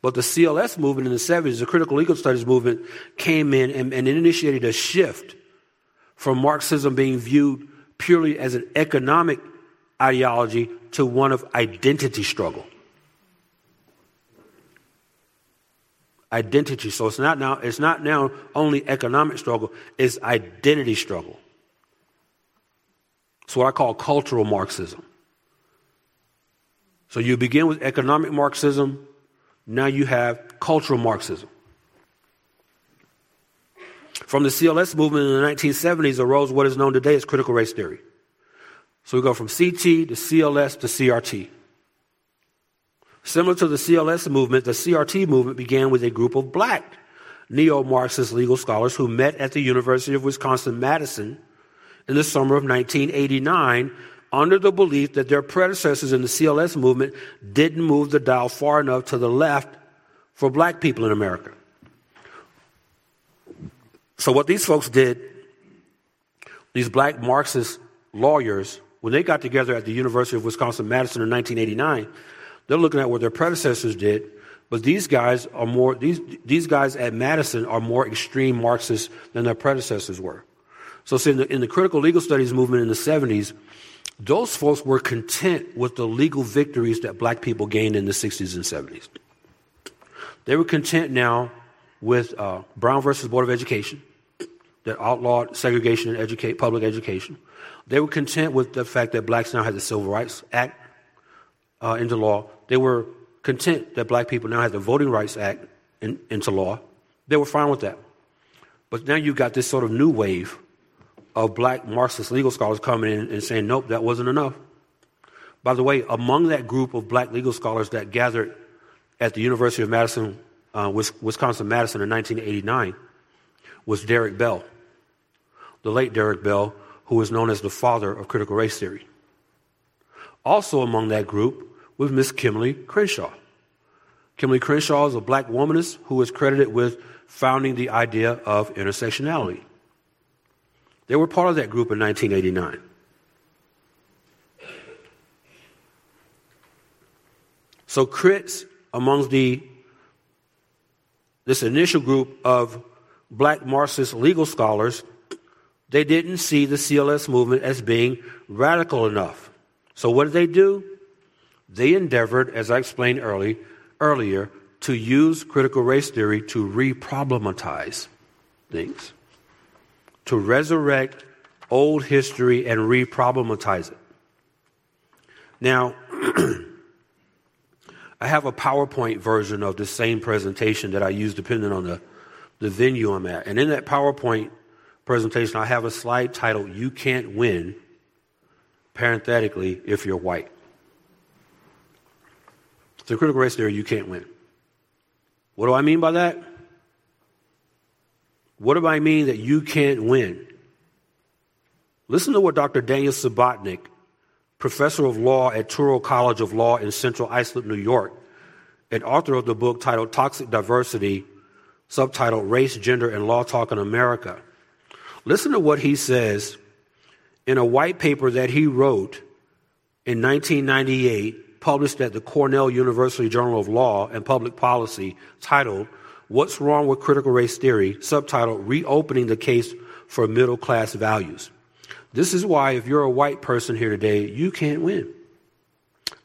S2: But the CLS movement in the 70s, the critical legal studies movement, came in and, and initiated a shift from Marxism being viewed purely as an economic ideology to one of identity struggle. Identity. So it's not now, it's not now only economic struggle, it's identity struggle. It's what I call cultural Marxism. So you begin with economic Marxism, now you have cultural Marxism. From the CLS movement in the 1970s arose what is known today as critical race theory. So we go from CT to CLS to CRT. Similar to the CLS movement, the CRT movement began with a group of black neo Marxist legal scholars who met at the University of Wisconsin Madison in the summer of 1989 under the belief that their predecessors in the CLS movement didn't move the dial far enough to the left for black people in America. So, what these folks did, these black Marxist lawyers, when they got together at the University of Wisconsin Madison in 1989, they're looking at what their predecessors did, but these guys are more these these guys at Madison are more extreme Marxists than their predecessors were. So, in the, in the critical legal studies movement in the 70s, those folks were content with the legal victories that black people gained in the 60s and 70s. They were content now with uh, Brown versus Board of Education that outlawed segregation in educate, public education. They were content with the fact that blacks now had the Civil Rights Act uh, into law. They were content that black people now had the Voting Rights Act in, into law. They were fine with that. But now you've got this sort of new wave of black Marxist legal scholars coming in and saying, nope, that wasn't enough. By the way, among that group of black legal scholars that gathered at the University of Madison, uh, Wisconsin Madison in 1989, was Derek Bell, the late Derek Bell, who is known as the father of critical race theory. Also among that group was Miss Kimberly Crenshaw. Kimberly Crenshaw is a black womanist who is credited with founding the idea of intersectionality. They were part of that group in 1989. So crits amongst the this initial group of black Marxist legal scholars, they didn't see the CLS movement as being radical enough. So what did they do? They endeavored, as I explained early, earlier, to use critical race theory to re-problematize things, to resurrect old history and re-problematize it. Now, [clears throat] I have a PowerPoint version of the same presentation that I use depending on the, the venue I'm at. And in that PowerPoint presentation, I have a slide titled, You Can't Win, parenthetically, if you're white. So, critical race theory, you can't win. What do I mean by that? What do I mean that you can't win? Listen to what Dr. Daniel Subotnik professor of law at Touro College of Law in Central Islip, New York, and author of the book titled Toxic Diversity, subtitled Race, Gender, and Law Talk in America. Listen to what he says in a white paper that he wrote in 1998, published at the Cornell University Journal of Law and Public Policy, titled What's Wrong with Critical Race Theory, subtitled Reopening the Case for Middle Class Values. This is why, if you're a white person here today, you can't win.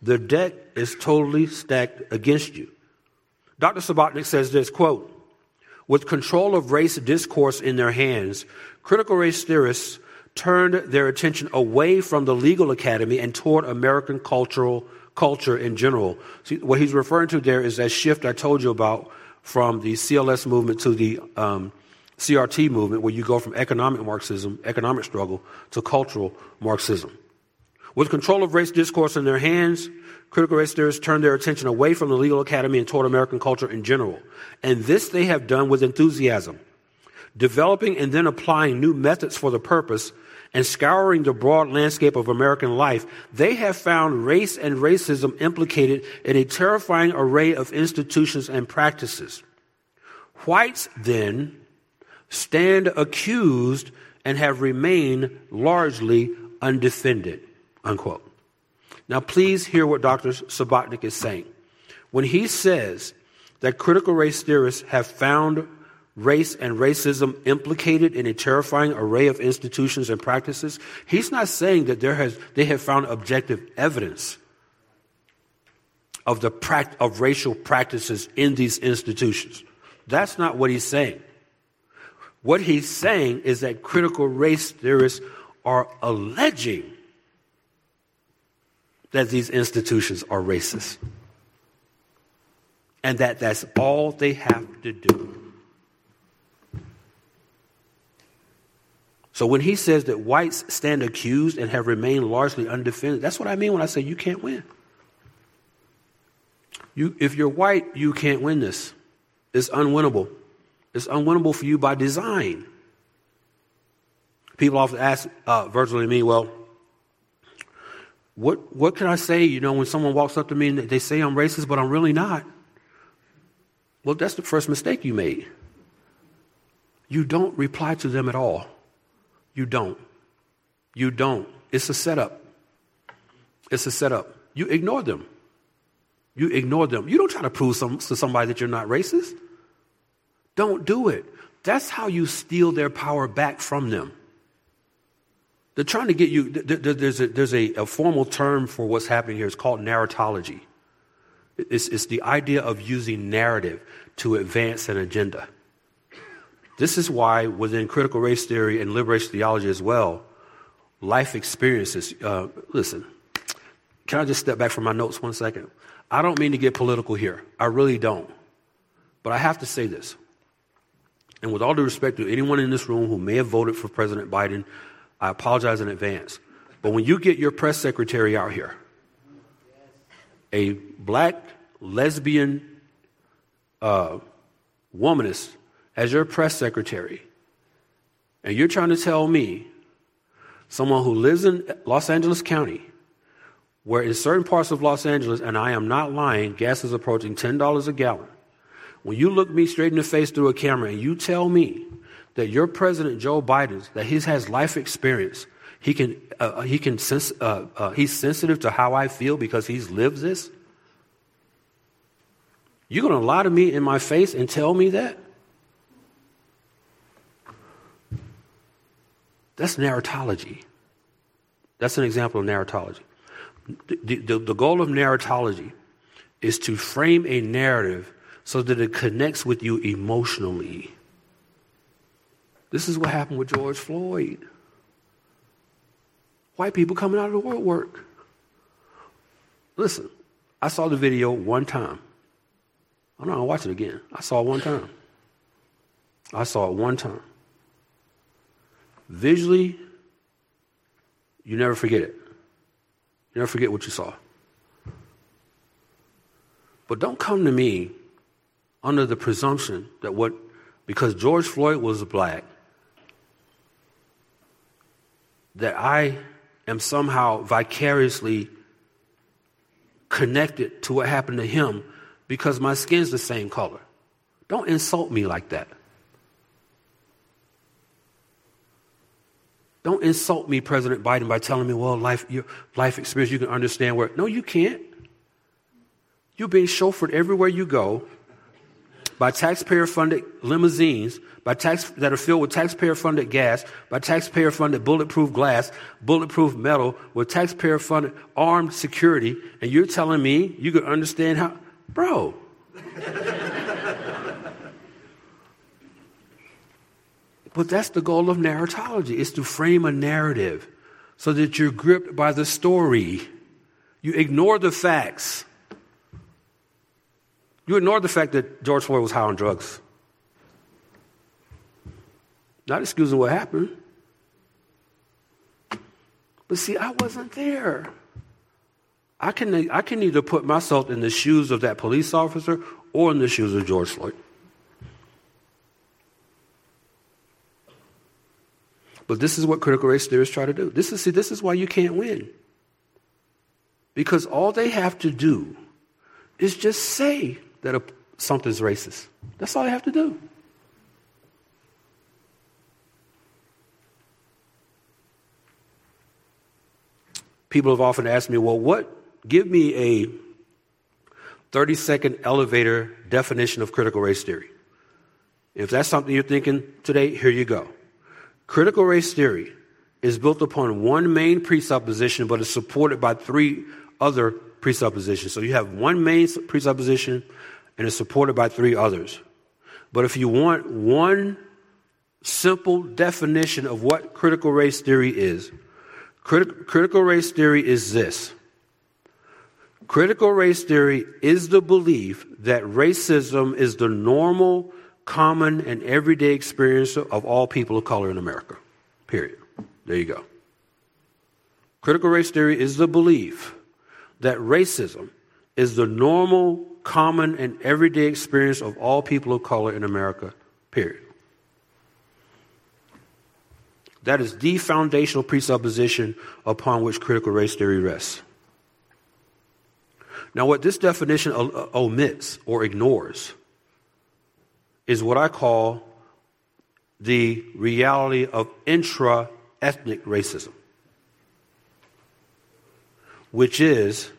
S2: The deck is totally stacked against you. Dr. Subotnik says this quote, with control of race discourse in their hands, critical race theorists turned their attention away from the legal academy and toward American cultural culture in general. See, what he's referring to there is that shift I told you about from the CLS movement to the um, CRT movement, where you go from economic Marxism, economic struggle, to cultural Marxism. With control of race discourse in their hands, critical race theorists turned their attention away from the legal academy and toward American culture in general. And this they have done with enthusiasm, developing and then applying new methods for the purpose and scouring the broad landscape of American life, they have found race and racism implicated in a terrifying array of institutions and practices. Whites, then, stand accused and have remained largely undefended. Unquote. Now, please hear what Dr. Subotnik is saying. When he says that critical race theorists have found race and racism implicated in a terrifying array of institutions and practices, he's not saying that there has, they have found objective evidence of, the of racial practices in these institutions. That's not what he's saying. What he's saying is that critical race theorists are alleging that these institutions are racist. And that that's all they have to do. So when he says that whites stand accused and have remained largely undefended, that's what I mean when I say you can't win. You, if you're white, you can't win this. It's unwinnable. It's unwinnable for you by design. People often ask uh, and me, well, what, what can I say, you know, when someone walks up to me and they say I'm racist, but I'm really not? Well, that's the first mistake you made. You don't reply to them at all. You don't. You don't. It's a setup. It's a setup. You ignore them. You ignore them. You don't try to prove some, to somebody that you're not racist. Don't do it. That's how you steal their power back from them. They're trying to get you, there's a, there's a, a formal term for what's happening here. It's called narratology. It's, it's the idea of using narrative to advance an agenda. This is why, within critical race theory and liberation theology as well, life experiences. Uh, listen, can I just step back from my notes one second? I don't mean to get political here. I really don't. But I have to say this. And with all due respect to anyone in this room who may have voted for President Biden, I apologize in advance. But when you get your press secretary out here, a black lesbian uh, womanist as your press secretary, And you're trying to tell me, someone who lives in Los Angeles County, where in certain parts of Los Angeles, and I am not lying, gas is approaching $10 a gallon. When you look me straight in the face through a camera and you tell me that your president Joe Biden, that he has life experience, he can, uh, he can sense, uh, uh, he's sensitive to how I feel because he's lived this. You're going to lie to me in my face and tell me that? That's narratology. That's an example of narratology. The, the, the, goal of narratology is to frame a narrative so that it connects with you emotionally. This is what happened with George Floyd. White people coming out of the woodwork. Listen, I saw the video one time. Oh, I'm not going to watch it again. I saw it one time. I saw it one time. Visually, you never forget it. You never forget what you saw. But don't come to me under the presumption that what, because George Floyd was black, that I am somehow vicariously connected to what happened to him because my skin's the same color. Don't insult me like that. Don't insult me, President Biden, by telling me, well, life, your life experience, you can understand where. No, you can't. You're being chauffeured everywhere you go by taxpayer funded limousines, by tax, that are filled with taxpayer funded gas, by taxpayer funded bulletproof glass, bulletproof metal, with taxpayer funded armed security, and you're telling me you can understand how. Bro. But that's the goal of narratology, is to frame a narrative so that you're gripped by the story. You ignore the facts. You ignore the fact that George Floyd was high on drugs. Not excusing what happened. But see, I wasn't there. I can, I can either put myself in the shoes of that police officer or in the shoes of George Floyd. But this is what critical race theorists try to do. This is, see, this is why you can't win. Because all they have to do is just say that a, something's racist. That's all they have to do. People have often asked me, well, what, give me a 30 second elevator definition of critical race theory. If that's something you're thinking today, here you go. Critical race theory is built upon one main presupposition, but is supported by three other presuppositions. So you have one main presupposition, and is supported by three others. But if you want one simple definition of what critical race theory is, crit- critical race theory is this. Critical race theory is the belief that racism is the normal, common, and everyday experience of all people of color in America. Period. There you go. Critical race theory is the belief that racism is the normal, common and everyday experience of all people of color in America, period. That is the foundational presupposition upon which critical race theory rests. Now, what this definition omits or ignores is what I call the reality of intra ethnic racism, which is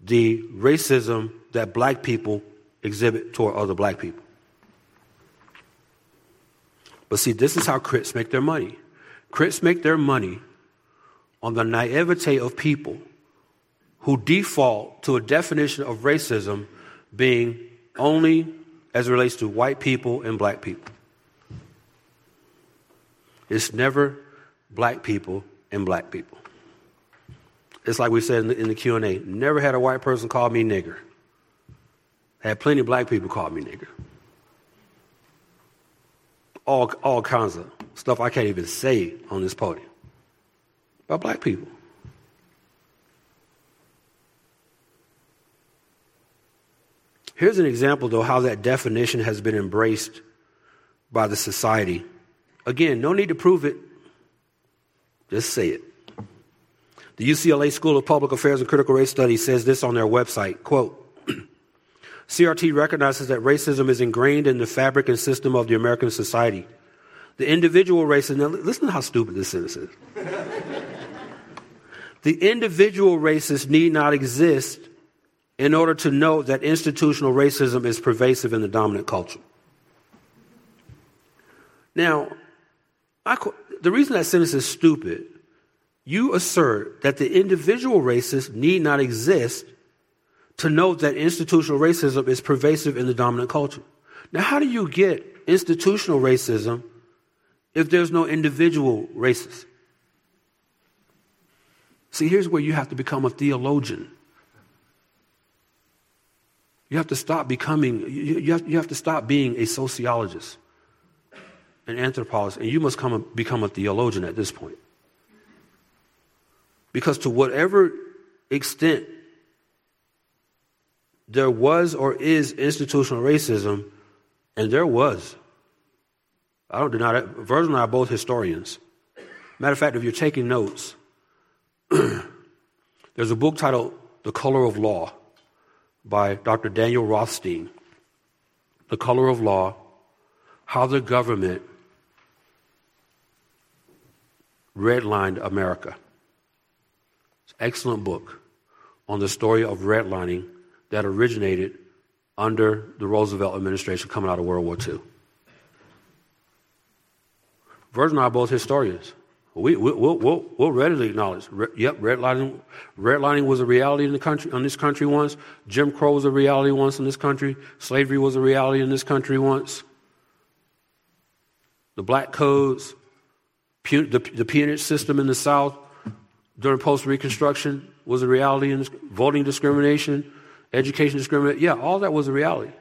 S2: the racism that black people exhibit toward other black people. But see, this is how crits make their money. Crits make their money on the naivete of people who default to a definition of racism being only as it relates to white people and black people. It's never black people and black people. It's like we said in the, in the Q&A. Never had a white person call me nigger. Had plenty of black people call me nigger. All, all kinds of stuff I can't even say on this podium about black people. Here's an example, though, how that definition has been embraced by the society Again, no need to prove it. Just say it. The UCLA School of Public Affairs and Critical Race Studies says this on their website, quote, [clears throat] CRT recognizes that racism is ingrained in the fabric and system of the American society. The individual racism, now listen to how stupid this sentence is. [laughs] the individual racist need not exist in order to note that institutional racism is pervasive in the dominant culture. Now, I, the reason that sentence is stupid, you assert that the individual racist need not exist to note that institutional racism is pervasive in the dominant culture. Now, how do you get institutional racism if there's no individual racist? See, here's where you have to become a theologian. You have to stop becoming, you have, you have to stop being a sociologist, an anthropologist, and you must come a, become a theologian at this point. Because to whatever extent there was or is institutional racism, and there was. I don't deny that. Virgil and I are both historians. Matter of fact, if you're taking notes, [clears throat] there's a book titled The Color of Law by Dr. Daniel Rothstein. The Color of Law How the Government Redlined America. It's an excellent book on the story of redlining that originated under the Roosevelt administration coming out of World War II. Virgil and I are both historians. We, we, will we'll, we'll readily acknowledge, re, yep, redlining, redlining was a reality in the country, on this country once. Jim Crow was a reality once in this country. Slavery was a reality in this country once. The black codes, the, the peonage system in the South during post Reconstruction was a reality in this, voting discrimination, education discrimination. Yeah, all that was a reality.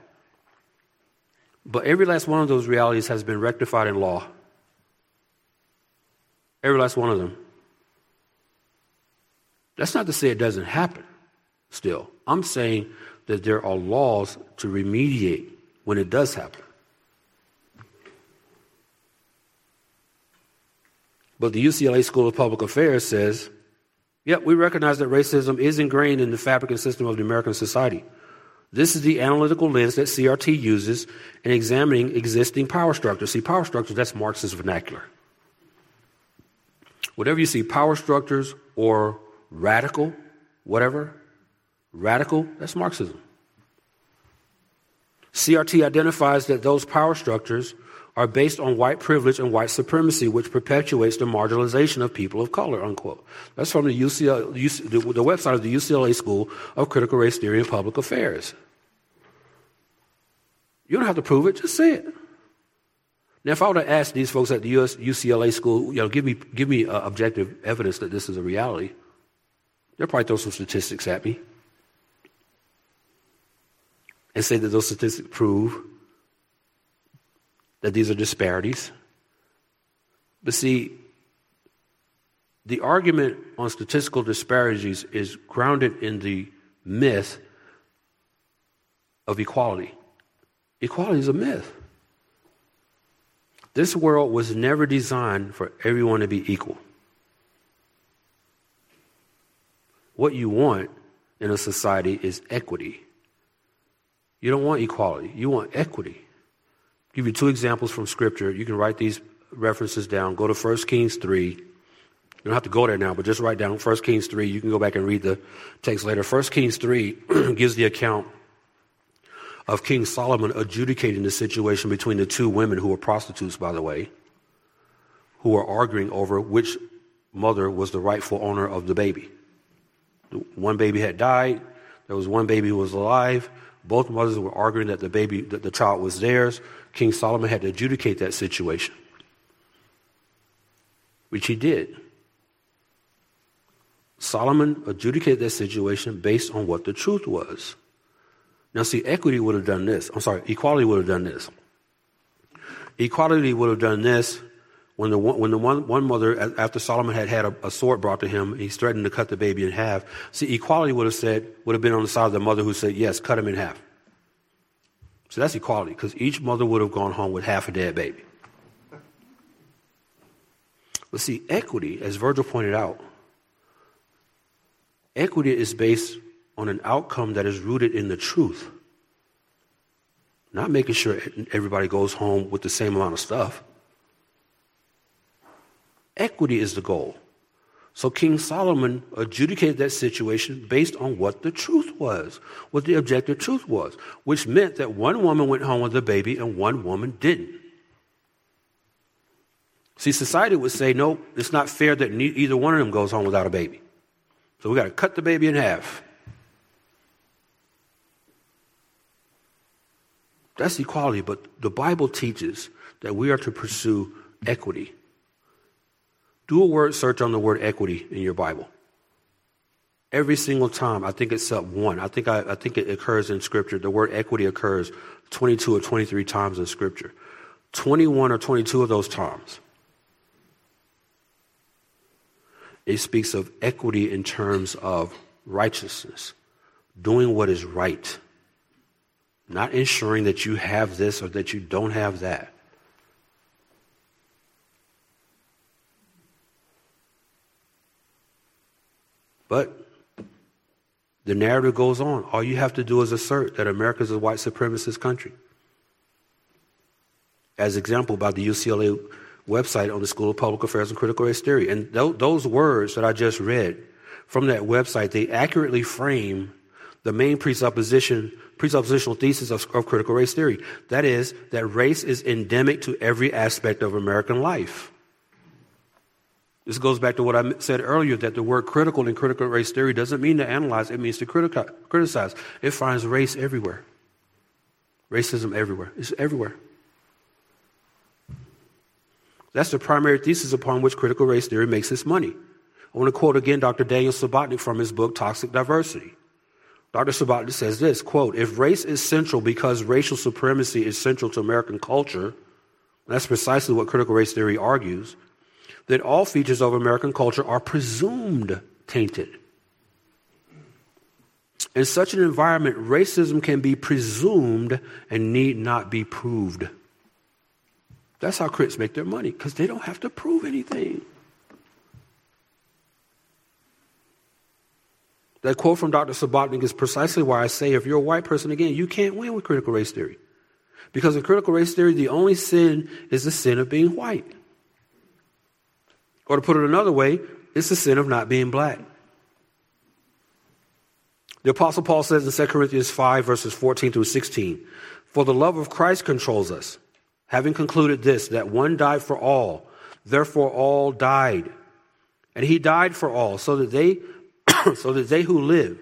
S2: But every last one of those realities has been rectified in law. Every last one of them. That's not to say it doesn't happen still. I'm saying that there are laws to remediate when it does happen. But the UCLA School of Public Affairs says Yep, we recognize that racism is ingrained in the fabric and system of the American society. This is the analytical lens that CRT uses in examining existing power structures. See, power structures, that's Marxist vernacular. Whatever you see, power structures or radical, whatever, radical, that's Marxism. CRT identifies that those power structures are based on white privilege and white supremacy, which perpetuates the marginalization of people of color, unquote. That's from the, UCLA, the, website of the UCLA School of Critical Race Theory and Public Affairs. You don't have to prove it, just say it. Now, if I were to ask these folks at the US, UCLA school, you know, give me, give me uh, objective evidence that this is a reality, they'll probably throw some statistics at me and say that those statistics prove that these are disparities. But see, the argument on statistical disparities is grounded in the myth of equality. Equality is a myth. This world was never designed for everyone to be equal. What you want in a society is equity. You don't want equality, you want equity give you two examples from Scripture. You can write these references down. Go to 1 Kings 3. You don't have to go there now, but just write down 1 Kings 3. You can go back and read the text later. 1 Kings 3 [clears throat] gives the account of King Solomon adjudicating the situation between the two women who were prostitutes, by the way, who were arguing over which mother was the rightful owner of the baby. One baby had died. There was one baby who was alive. Both mothers were arguing that the baby, that the child was theirs. King Solomon had to adjudicate that situation, which he did. Solomon adjudicated that situation based on what the truth was. Now, see, equity would have done this. I'm sorry, equality would have done this. Equality would have done this when the one, when the one, one mother, after Solomon had had a, a, sword brought to him, he threatened to cut the baby in half. See, equality would have said, would have been on the side of the mother who said, yes, cut him in half. So that's equality, because each mother would have gone home with half a dead baby. But see, equity, as Virgil pointed out, equity is based on an outcome that is rooted in the truth. Not making sure everybody goes home with the same amount of stuff. Equity is the goal. So King Solomon adjudicated that situation based on what the truth was, what the objective truth was, which meant that one woman went home with a baby and one woman didn't. See, society would say, no, it's not fair that either one of them goes home without a baby. So we got to cut the baby in half. That's equality, but the Bible teaches that we are to pursue equity. Do a word search on the word equity in your Bible. Every single time, I think it's up one. I think I, I think it occurs in Scripture. The word equity occurs 22 or 23 times in Scripture. 21 or 22 of those times, it speaks of equity in terms of righteousness, doing what is right, not ensuring that you have this or that you don't have that. But the narrative goes on. All you have to do is assert that America is a white supremacist country. As example, by the UCLA website on the School of Public Affairs and Critical Race Theory. And th- those words that I just read from that website, they accurately frame the main presupposition, presuppositional thesis of, of critical race theory. That is, that race is endemic to every aspect of American life. This goes back to what I said earlier that the word critical in critical race theory doesn't mean to analyze, it means to criticize. It finds race everywhere. Racism everywhere. It's everywhere. That's the primary thesis upon which critical race theory makes its money. I want to quote again Dr. Daniel Subotnik from his book, Toxic Diversity. Dr. Subotnik says this, quote, if race is central because racial supremacy is central to American culture, that's precisely what critical race theory argues, that all features of American culture are presumed tainted. In such an environment, racism can be presumed and need not be proved. That's how critics make their money, because they don't have to prove anything. That quote from Dr. Subotnik is precisely why I say if you're a white person, again, you can't win with critical race theory. Because in critical race theory, the only sin is the sin of being white. Or to put it another way, it's the sin of not being black. The Apostle Paul says in 2 Corinthians 5, verses 14 through 16, For the love of Christ controls us, having concluded this, that one died for all, therefore all died. And he died for all, so that they, [coughs] so that they who live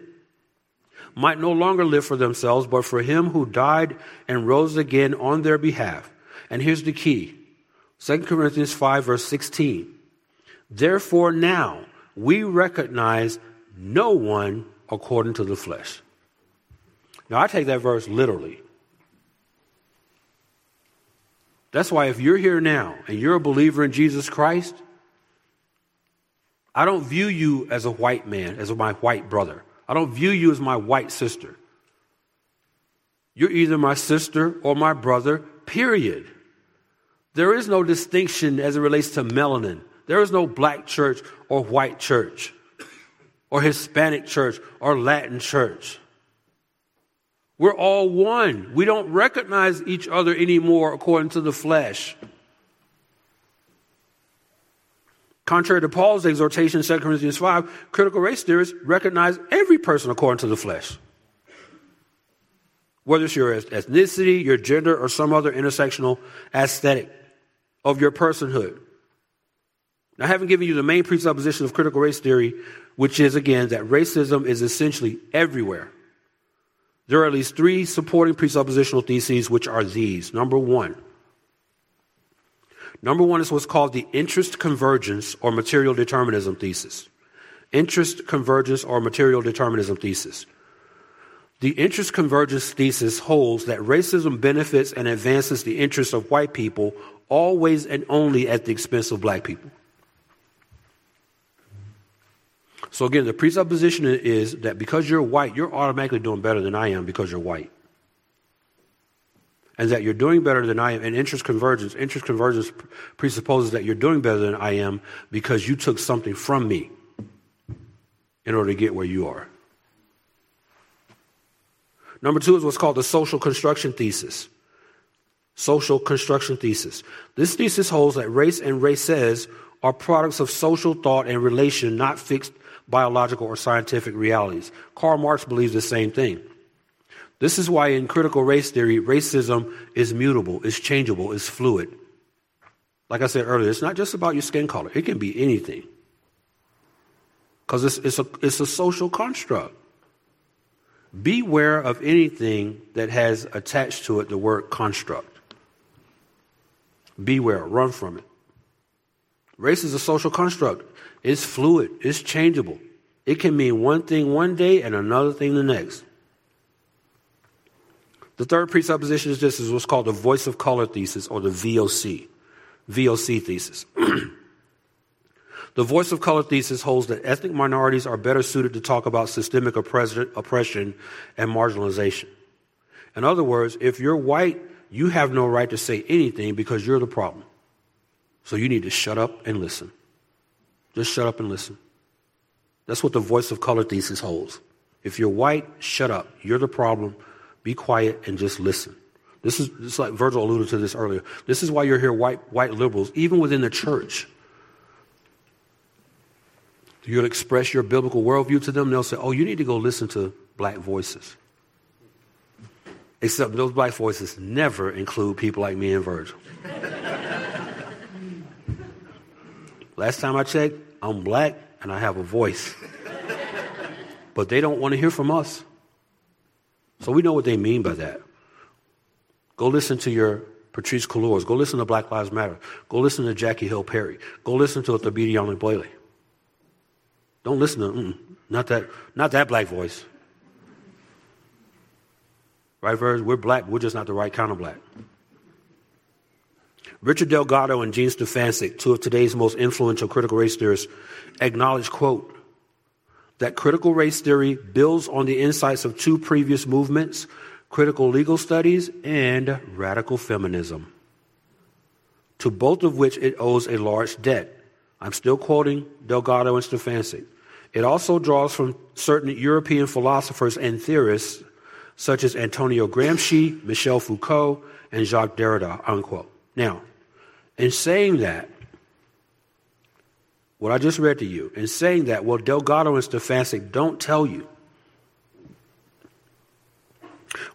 S2: might no longer live for themselves, but for him who died and rose again on their behalf. And here's the key 2 Corinthians 5, verse 16. Therefore, now we recognize no one according to the flesh. Now, I take that verse literally. That's why if you're here now and you're a believer in Jesus Christ, I don't view you as a white man, as my white brother. I don't view you as my white sister. You're either my sister or my brother, period. There is no distinction as it relates to melanin. There is no black church or white church or Hispanic church or Latin church. We're all one. We don't recognize each other anymore according to the flesh. Contrary to Paul's exhortation in 2 Corinthians 5, critical race theorists recognize every person according to the flesh. Whether it's your ethnicity, your gender, or some other intersectional aesthetic of your personhood. Now, I haven't given you the main presupposition of critical race theory, which is, again, that racism is essentially everywhere. There are at least three supporting presuppositional theses, which are these. Number one, number one is what's called the interest convergence or material determinism thesis. Interest convergence or material determinism thesis. The interest convergence thesis holds that racism benefits and advances the interests of white people always and only at the expense of black people. So again, the presupposition is that because you're white, you're automatically doing better than I am because you're white. And that you're doing better than I am, and interest convergence, interest convergence presupposes that you're doing better than I am because you took something from me in order to get where you are. Number two is what's called the social construction thesis. Social construction thesis. This thesis holds that race and races are products of social thought and relation, not fixed biological or scientific realities. Karl Marx believes the same thing. This is why in critical race theory, racism is mutable, is changeable, is fluid. Like I said earlier, it's not just about your skin color, it can be anything. Because it's, it's, a, it's a social construct. Beware of anything that has attached to it the word construct. Beware, run from it. Race is a social construct. It's fluid, it's changeable. It can mean one thing one day and another thing the next. The third presupposition is this is what's called the voice of color thesis or the VOC. VOC thesis. [clears throat] the voice of color thesis holds that ethnic minorities are better suited to talk about systemic oppression and marginalization. In other words, if you're white, you have no right to say anything because you're the problem. So you need to shut up and listen. Just shut up and listen. That's what the voice of color thesis holds. If you're white, shut up. You're the problem. Be quiet and just listen. This is just like Virgil alluded to this earlier. This is why you're here, white, white liberals, even within the church. You'll express your biblical worldview to them, they'll say, Oh, you need to go listen to black voices. Except those black voices never include people like me and Virgil. Last time I checked, I'm black and I have a voice. but they don't want to hear from us. So we know what they mean by that. Go listen to your Patrisse Cullors. Go listen to Black Lives Matter. Go listen to Jackie Hill Perry. Go listen to Thabiti Anyabwile. Don't listen to not that not that black voice. Right, Verge? We're black, we're just not the right kind of black. Richard Delgado and Jean Stefancic, two of today's most influential critical race theorists, acknowledge, quote, that critical race theory builds on the insights of two previous movements, critical legal studies and radical feminism, to both of which it owes a large debt. I'm still quoting Delgado and Stefancic. It also draws from certain European philosophers and theorists such as Antonio Gramsci, Michel Foucault, and Jacques Derrida, unquote. Now, in saying that, what I just read to you, in saying that, well, Delgado and Stefancic don't tell you,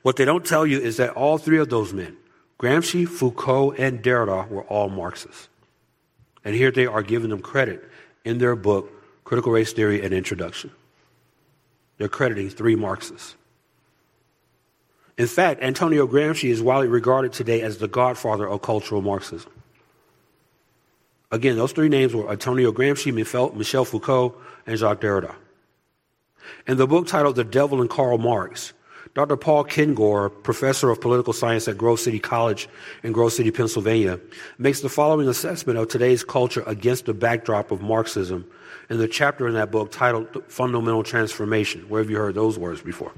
S2: what they don't tell you is that all three of those men, Gramsci, Foucault, and Derrida, were all Marxists. And here they are giving them credit in their book, Critical Race Theory and Introduction. They're crediting three Marxists. In fact, Antonio Gramsci is widely regarded today as the godfather of cultural Marxism. Again, those three names were Antonio Gramsci, Michel Foucault, and Jacques Derrida. In the book titled The Devil and Karl Marx, Dr. Paul Kengor, professor of political science at Grove City College in Grove City, Pennsylvania, makes the following assessment of today's culture against the backdrop of Marxism in the chapter in that book titled Fundamental Transformation. Where have you heard those words before?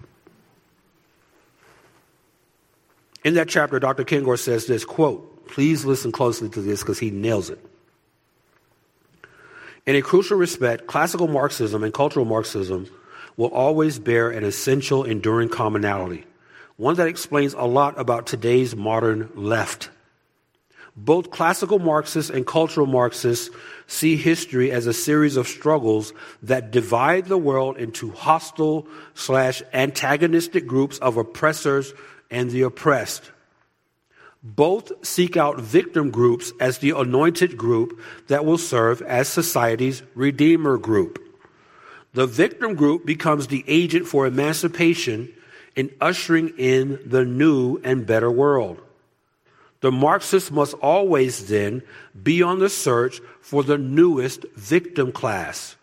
S2: In that chapter, Dr. Kengor says this quote, please listen closely to this because he nails it. In a crucial respect, classical Marxism and cultural Marxism will always bear an essential, enduring commonality, one that explains a lot about today's modern left. Both classical Marxists and cultural Marxists see history as a series of struggles that divide the world into hostile slash antagonistic groups of oppressors and the oppressed. Both seek out victim groups as the anointed group that will serve as society's redeemer group. The victim group becomes the agent for emancipation in ushering in the new and better world. The Marxists must always then be on the search for the newest victim class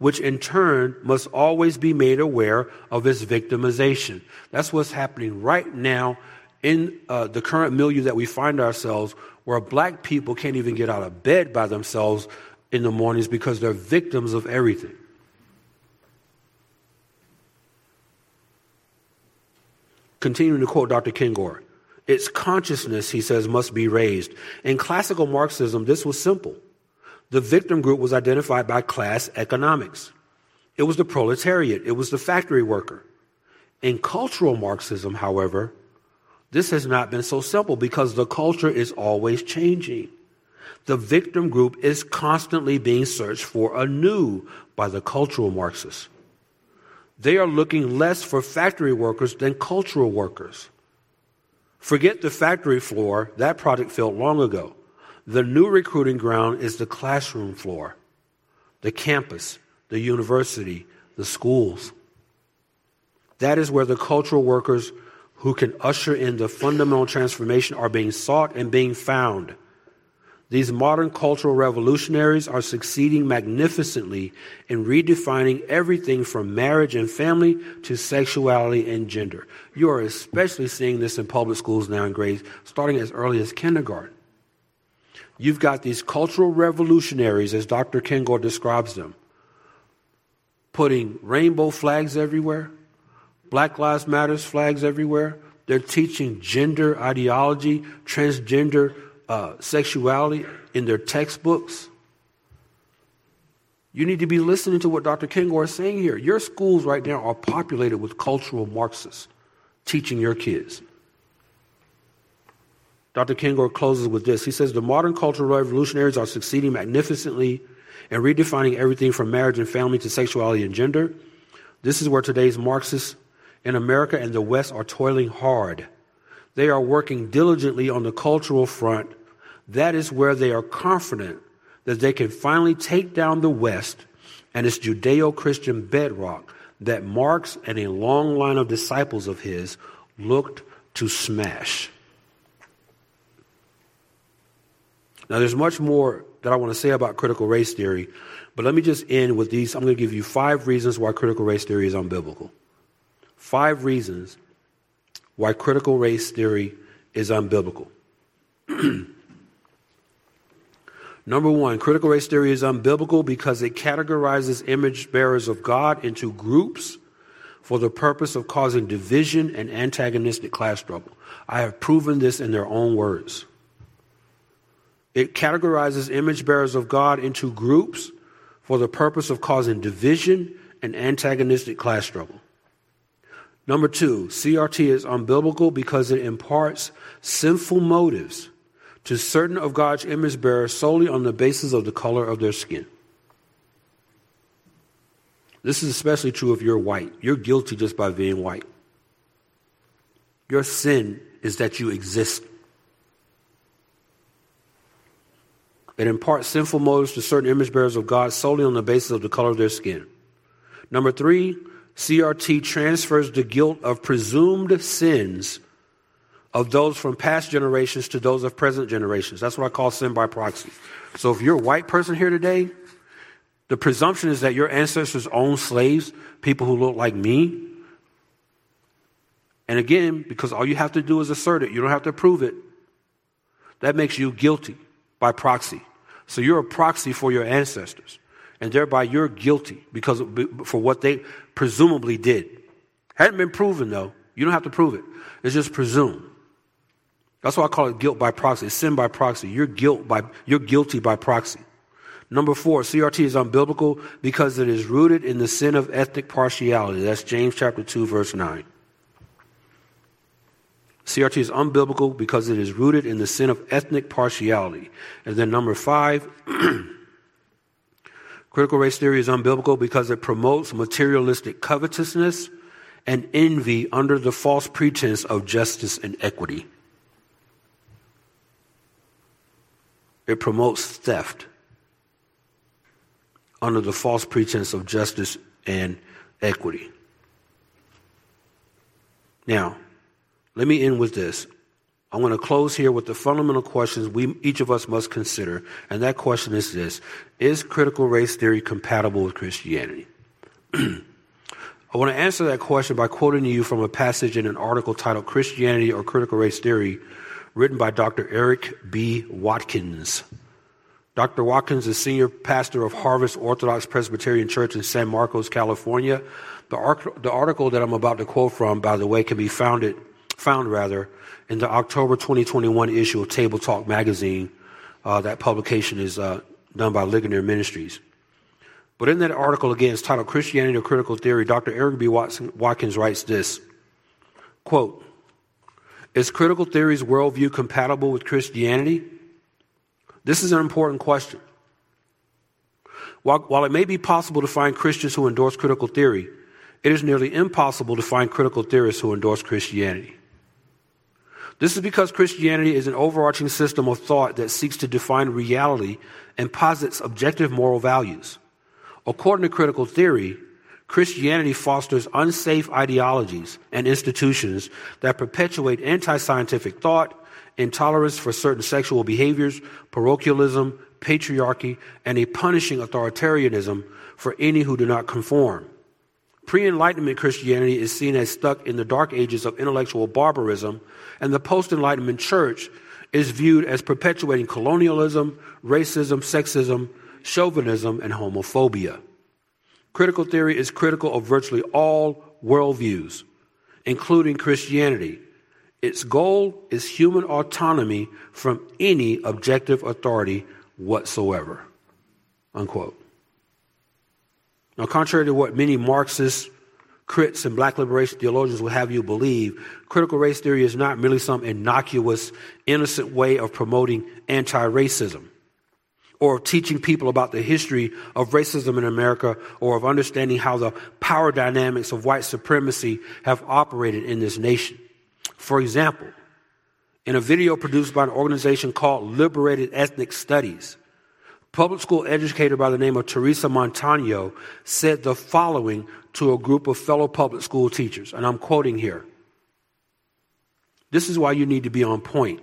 S2: which in turn must always be made aware of its victimization. That's what's happening right now in uh, the current milieu that we find ourselves, where black people can't even get out of bed by themselves in the mornings because they're victims of everything. Continuing to quote Dr. Kengor, Its consciousness, he says, must be raised. In classical Marxism, this was simple. The victim group was identified by class economics. It was the proletariat. It was the factory worker. In cultural Marxism, however, this has not been so simple because the culture is always changing. The victim group is constantly being searched for anew by the cultural Marxists. They are looking less for factory workers than cultural workers. Forget the factory floor, that project failed long ago. The new recruiting ground is the classroom floor, the campus, the university, the schools. That is where the cultural workers who can usher in the fundamental transformation are being sought and being found. These modern cultural revolutionaries are succeeding magnificently in redefining everything from marriage and family to sexuality and gender. You are especially seeing this in public schools now in grades, starting as early as kindergarten. You've got these cultural revolutionaries, as Dr. Kengor describes them, putting rainbow flags everywhere, Black Lives Matters flags everywhere. They're teaching gender ideology, transgender uh, sexuality in their textbooks. You need to be listening to what Dr. Kengor is saying here. Your schools right now are populated with cultural Marxists teaching your kids. Dr. Kengor closes with this. He says the modern cultural revolutionaries are succeeding magnificently in redefining everything from marriage and family to sexuality and gender. This is where today's Marxists in America and the West are toiling hard. They are working diligently on the cultural front that is where they are confident that they can finally take down the West and its Judeo Christian bedrock that Marx and a long line of disciples of his looked to smash. Now, there's much more that I want to say about critical race theory, but let me just end with these. I'm going to give you five reasons why critical race theory is unbiblical. Five reasons why critical race theory is unbiblical. [clears throat] Number one, critical race theory is unbiblical because it categorizes image bearers of God into groups for the purpose of causing division and antagonistic class struggle. I have proven this in their own words. It categorizes image bearers of God into groups for the purpose of causing division and antagonistic class struggle. Number two, CRT is unbiblical because it imparts sinful motives to certain of God's image bearers solely on the basis of the color of their skin. This is especially true if you're white. You're guilty just by being white. Your sin is that you exist. It imparts sinful motives to certain image bearers of God solely on the basis of the color of their skin. Number three, CRT transfers the guilt of presumed sins of those from past generations to those of present generations. That's what I call sin by proxy. So if you're a white person here today, the presumption is that your ancestors owned slaves, people who look like me. And again, because all you have to do is assert it, you don't have to prove it. That makes you guilty by proxy. So you're a proxy for your ancestors. And thereby you're guilty because for what they presumably did. Hadn't been proven though. You don't have to prove it. It's just presumed. That's why I call it guilt by proxy. It's sin by proxy. You're guilt by you're guilty by proxy. Number four, CRT is unbiblical because it is rooted in the sin of ethnic partiality. That's James chapter 2, verse 9. CRT is unbiblical because it is rooted in the sin of ethnic partiality. And then number five, [clears throat] critical race theory is unbiblical because it promotes materialistic covetousness and envy under the false pretense of justice and equity. It promotes theft under the false pretense of justice and equity. Now, let me end with this. I'm going to close here with the fundamental questions we each of us must consider, and that question is this: Is critical race theory compatible with Christianity? [clears throat] I want to answer that question by quoting you from a passage in an article titled "Christianity or Critical Race Theory," written by Dr. Eric B. Watkins. Dr. Watkins is senior pastor of Harvest Orthodox Presbyterian Church in San Marcos, California. The, article that I'm about to quote from, by the way, can be found, it, found rather, in the October 2021 issue of Table Talk magazine. Uh, that publication is uh, done by Ligonier Ministries. But in that article, again, it's titled Christianity or Critical Theory, Dr. Eric B. Watson, Watkins writes this quote, Is critical theory's worldview compatible with Christianity? This is an important question. While, while it may be possible to find Christians who endorse critical theory, it is nearly impossible to find critical theorists who endorse Christianity. This is because Christianity is an overarching system of thought that seeks to define reality and posits objective moral values. According to critical theory, Christianity fosters unsafe ideologies and institutions that perpetuate anti scientific thought, intolerance for certain sexual behaviors, parochialism, patriarchy, and a punishing authoritarianism for any who do not conform. Pre Enlightenment Christianity is seen as stuck in the dark ages of intellectual barbarism, and the post Enlightenment church is viewed as perpetuating colonialism, racism, sexism, chauvinism, and homophobia. Critical theory is critical of virtually all worldviews, including Christianity. Its goal is human autonomy from any objective authority whatsoever. Unquote. Now, contrary to what many Marxists, crits, and black liberation theologians will have you believe, critical race theory is not merely some innocuous, innocent way of promoting anti racism or of teaching people about the history of racism in America or of understanding how the power dynamics of white supremacy have operated in this nation. For example, in a video produced by an organization called Liberated Ethnic Studies, public school educator by the name of Teresa Montano said the following to a group of fellow public school teachers, and I'm quoting here. This is why you need to be on point,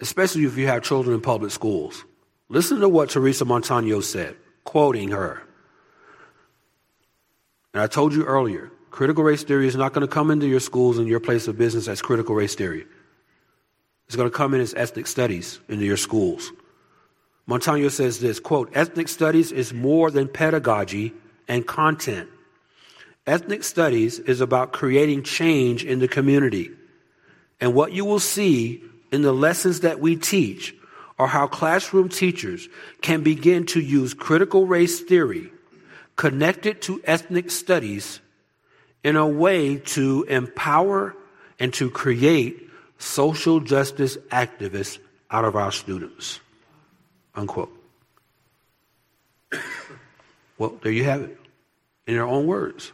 S2: especially if you have children in public schools. Listen to what Teresa Montano said, quoting her. And I told you earlier, critical race theory is not going to come into your schools and your place of business as critical race theory. It's going to come in as ethnic studies into your schools. Montano says this quote, ethnic studies is more than pedagogy and content. Ethnic studies is about creating change in the community. And what you will see in the lessons that we teach are how classroom teachers can begin to use critical race theory connected to ethnic studies in a way to empower and to create social justice activists out of our students. Unquote. [coughs] Well, there you have it. In their own words.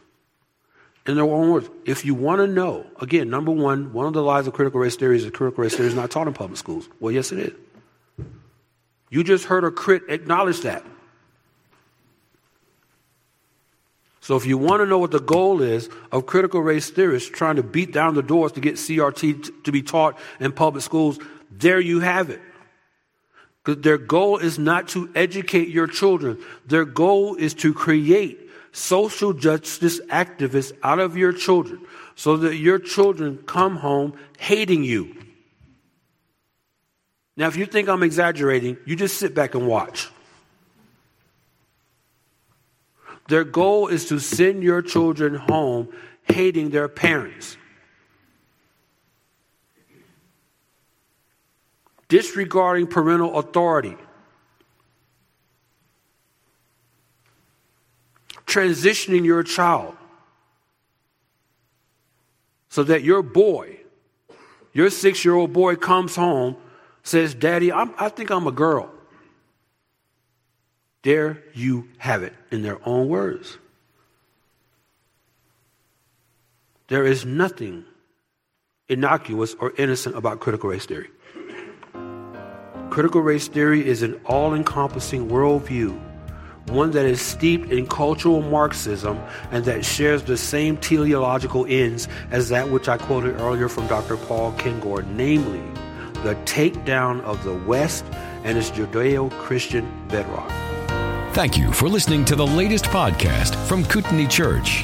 S2: In their own words. If you want to know, again, number one, one of the lies of critical race theory is that critical race theory is not taught in public schools. Well, yes, it is. You just heard a crit acknowledge that. So if you want to know what the goal is of critical race theorists trying to beat down the doors to get CRT t- to be taught in public schools, there you have it. Because their goal is not to educate your children. Their goal is to create social justice activists out of your children so that your children come home hating you. Now, if you think I'm exaggerating, you just sit back and watch. Their goal is to send your children home hating their parents. Disregarding parental authority, transitioning your child so that your boy, your six year old boy, comes home, says, Daddy, I'm, I think I'm a girl. There you have it in their own words. There is nothing innocuous or innocent about critical race theory. Critical race theory is an all encompassing worldview, one that is steeped in cultural Marxism and that shares the same teleological ends as that which I quoted earlier from Dr. Paul Kengor, namely the takedown of the West and its Judeo Christian bedrock.
S3: Thank you for listening to the latest podcast from Kootenai Church.